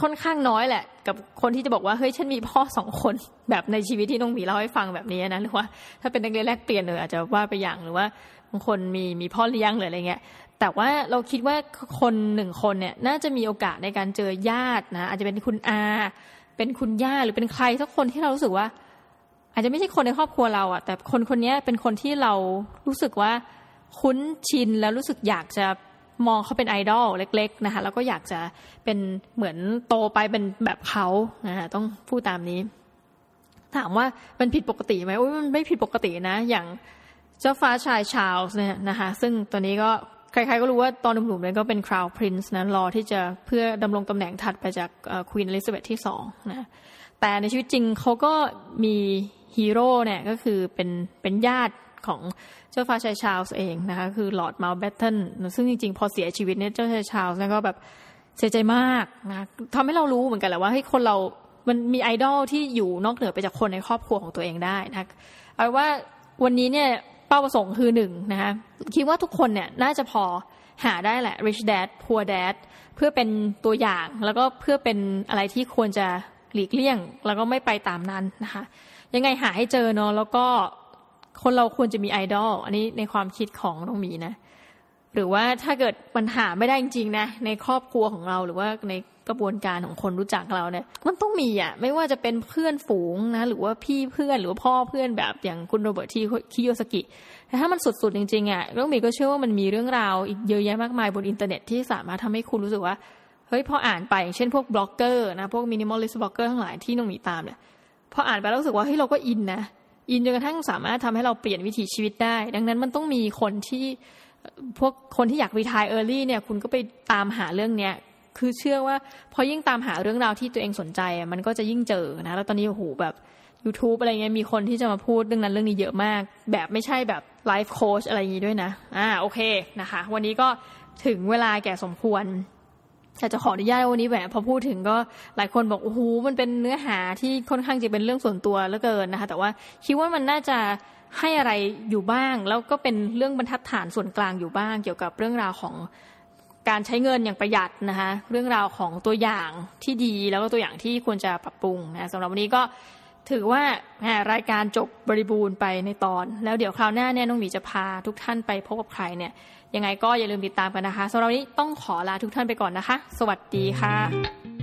ค่อนข้างน้อยแหละ กับคนที่จะบอกว่าเฮ้ยฉันมีพ่อสองคนแบบในชีวิตที่น้องหมีเล่าให้ฟังแบบนี้นะหรือว่า ถ้าเป็นนักเรียนแลกเปลี่ยนเอออาจจะว่าไปอย่างหรือว่าบางคนมีมีพ่อเลี้ยงหรืออะไรเงี้ยแต่ว่าเราคิดว่าคนหนึ่งคนเนี่ยน่าจะมีโอกาสในการเจอญาตินะอาจจะเป็นคุณอา เป็นคุณย่าหรือเป็นใครสักคนที่เรารู้สึกว่า อาจจะไม่ใช่คนในครอบครัวเราอะแต่คนคนนี้เป็นคนที่เรารู้สึกว่าคุ้นชินแล้วรู้สึกอยากจะ มองเขาเป็นไอดอลเล็ก ๆนะคะ แล้วก็อยากจะเป็นเหมือนโตไปเป็นแบบเขานะต้องพูดตามนี้ ถามว่ามันผิดปกติไหมโอ้ยมันไม่ผิดปกตินะ อย่างเจ้าฟ้าชายชาลส์เนี่ยนะคะ ซึ่งตัวนี้ก็ใครๆก็รู้ว่าตอนหนุ่มๆเนี่ยก็เป็นคราวพรินซ์นะรอที่จะเพื่อดำรงตำแหน่งถัดไปจาก Queen Elizabeth ที่สองนะแต่ในชีวิตจริงเขาก็มีฮีโร่เนี่ยก็คือเป็นเป็นญาติ ของเจ้าฟ้าชายชาลส์เองนะคะคือลอร์ดเมานต์แบ็ตเทนซึ่งจริงๆ พอเสียชีวิตเนี่ยเจ้าชายชาลส์ก็แบบเสียใจมากนะทำให้เรารู้เหมือนกันแหละว่าให้คนเรา มันมีไอดอลที่อยู่นอกเหนือไปจากคนในครอบครัวของตัวเองได้นะเอาว่าวันนี้เนี่ยเป้าประสงค์คือหนึ่งนะคะคิดว่าทุกคนเนี่ยน่าจะพอหาได้แหละ rich dad poor dad เพื่อเป็นตัวอย่างแล้วก็เพื่อเป็นอะไรที่ควรจะหลีกเลี่ยง แล้วก็ไม่ไปตามนั้นนะคะ ยังไงหาให้เจอเนาะแล้วก็ คนเราควรจะมีไอดอลอันนี้ในความคิดของน้องมีนะ หรือว่าถ้าเกิดปัญหาไม่ได้จริงๆนะ ในครอบครัวของเราหรือว่าในกระบวนการของคนรู้จักเราเนี่ยมันต้องมีอะไม่ว่าจะเป็นเพื่อนฝูงนะ หรือว่าพี่เพื่อนหรือว่าพ่อเพื่อนแบบอย่างคุณโรเบิร์ตที่คิโยซากิแต่ถ้ามันสุดๆจริงๆอะน้องมีก็เชื่อว่ามันมีเรื่องราวอีกเยอะแยะมากมายบนอินเทอร์เน็ตที่สามารถทำให้คุณรู้สึกว่าเฮ้ยพออ่านไปเช่นพวกบล็อกเกอร์นะพวก minimalist blogger ทั้งหลายที่น้องมีตามเนี่ยพออ่านไปแล้วรู้สึกว่าเฮ้ยเราก็อินนะ อินจนกระทั่งสามารถทำให้เราเปลี่ยนวิถีชีวิตได้ ดังนั้นมันต้องมีคนที่พวกคนที่อยาก retire early เนี่ยคุณก็ไปตามหาเรื่องเนี้ยคือเชื่อว่าพอยิ่งตามหาเรื่องราวที่ตัวเองสนใจมันก็จะยิ่งเจอนะแล้วตอนนี้โอ้โหแบบ YouTube อะไรเงี้ยมีคนที่จะมาพูดเรื่องนั้นเรื่องนี้เยอะมาก แบบไม่ใช่แบบไลฟ์โค้ชอะไรอย่างนี้ด้วยนะอ่าโอเคนะคะ วันนี้ก็ถึงเวลาแก่สมควร แต่จะขออนุญาตวันนี้แหวพอพูดถึงก็หลายคนบอกโอ้โหมันเป็นเนื้อหาที่ค่อนข้างจะเป็นเรื่องส่วนตัวเหลือเกินนะคะ แต่ว่าคิดว่ามันน่าจะให้อะไรอยู่บ้าง แล้วก็เป็นเรื่องบรรทัดฐานส่วนกลางอยู่บ้าง เกี่ยวกับเรื่องราวของการใช้เงินอย่างประหยัดนะคะเรื่องราวของตัวอย่างที่ดีแล้วก็ตัวอย่างที่ควรจะปรับปรุงนะสำหรับวันนี้ก็ถือว่ารายการจบบริบูรณ์ไปในตอน แล้วเดี๋ยวคราวหน้าเนี่ยน้องหมีจะพาทุกท่านไปพบกับใครเนี่ย ยังไงก็อย่าลืมติดตามกันนะคะสำหรับวันนี้ต้องขอลาทุกท่านไปก่อนนะคะ สวัสดีค่ะ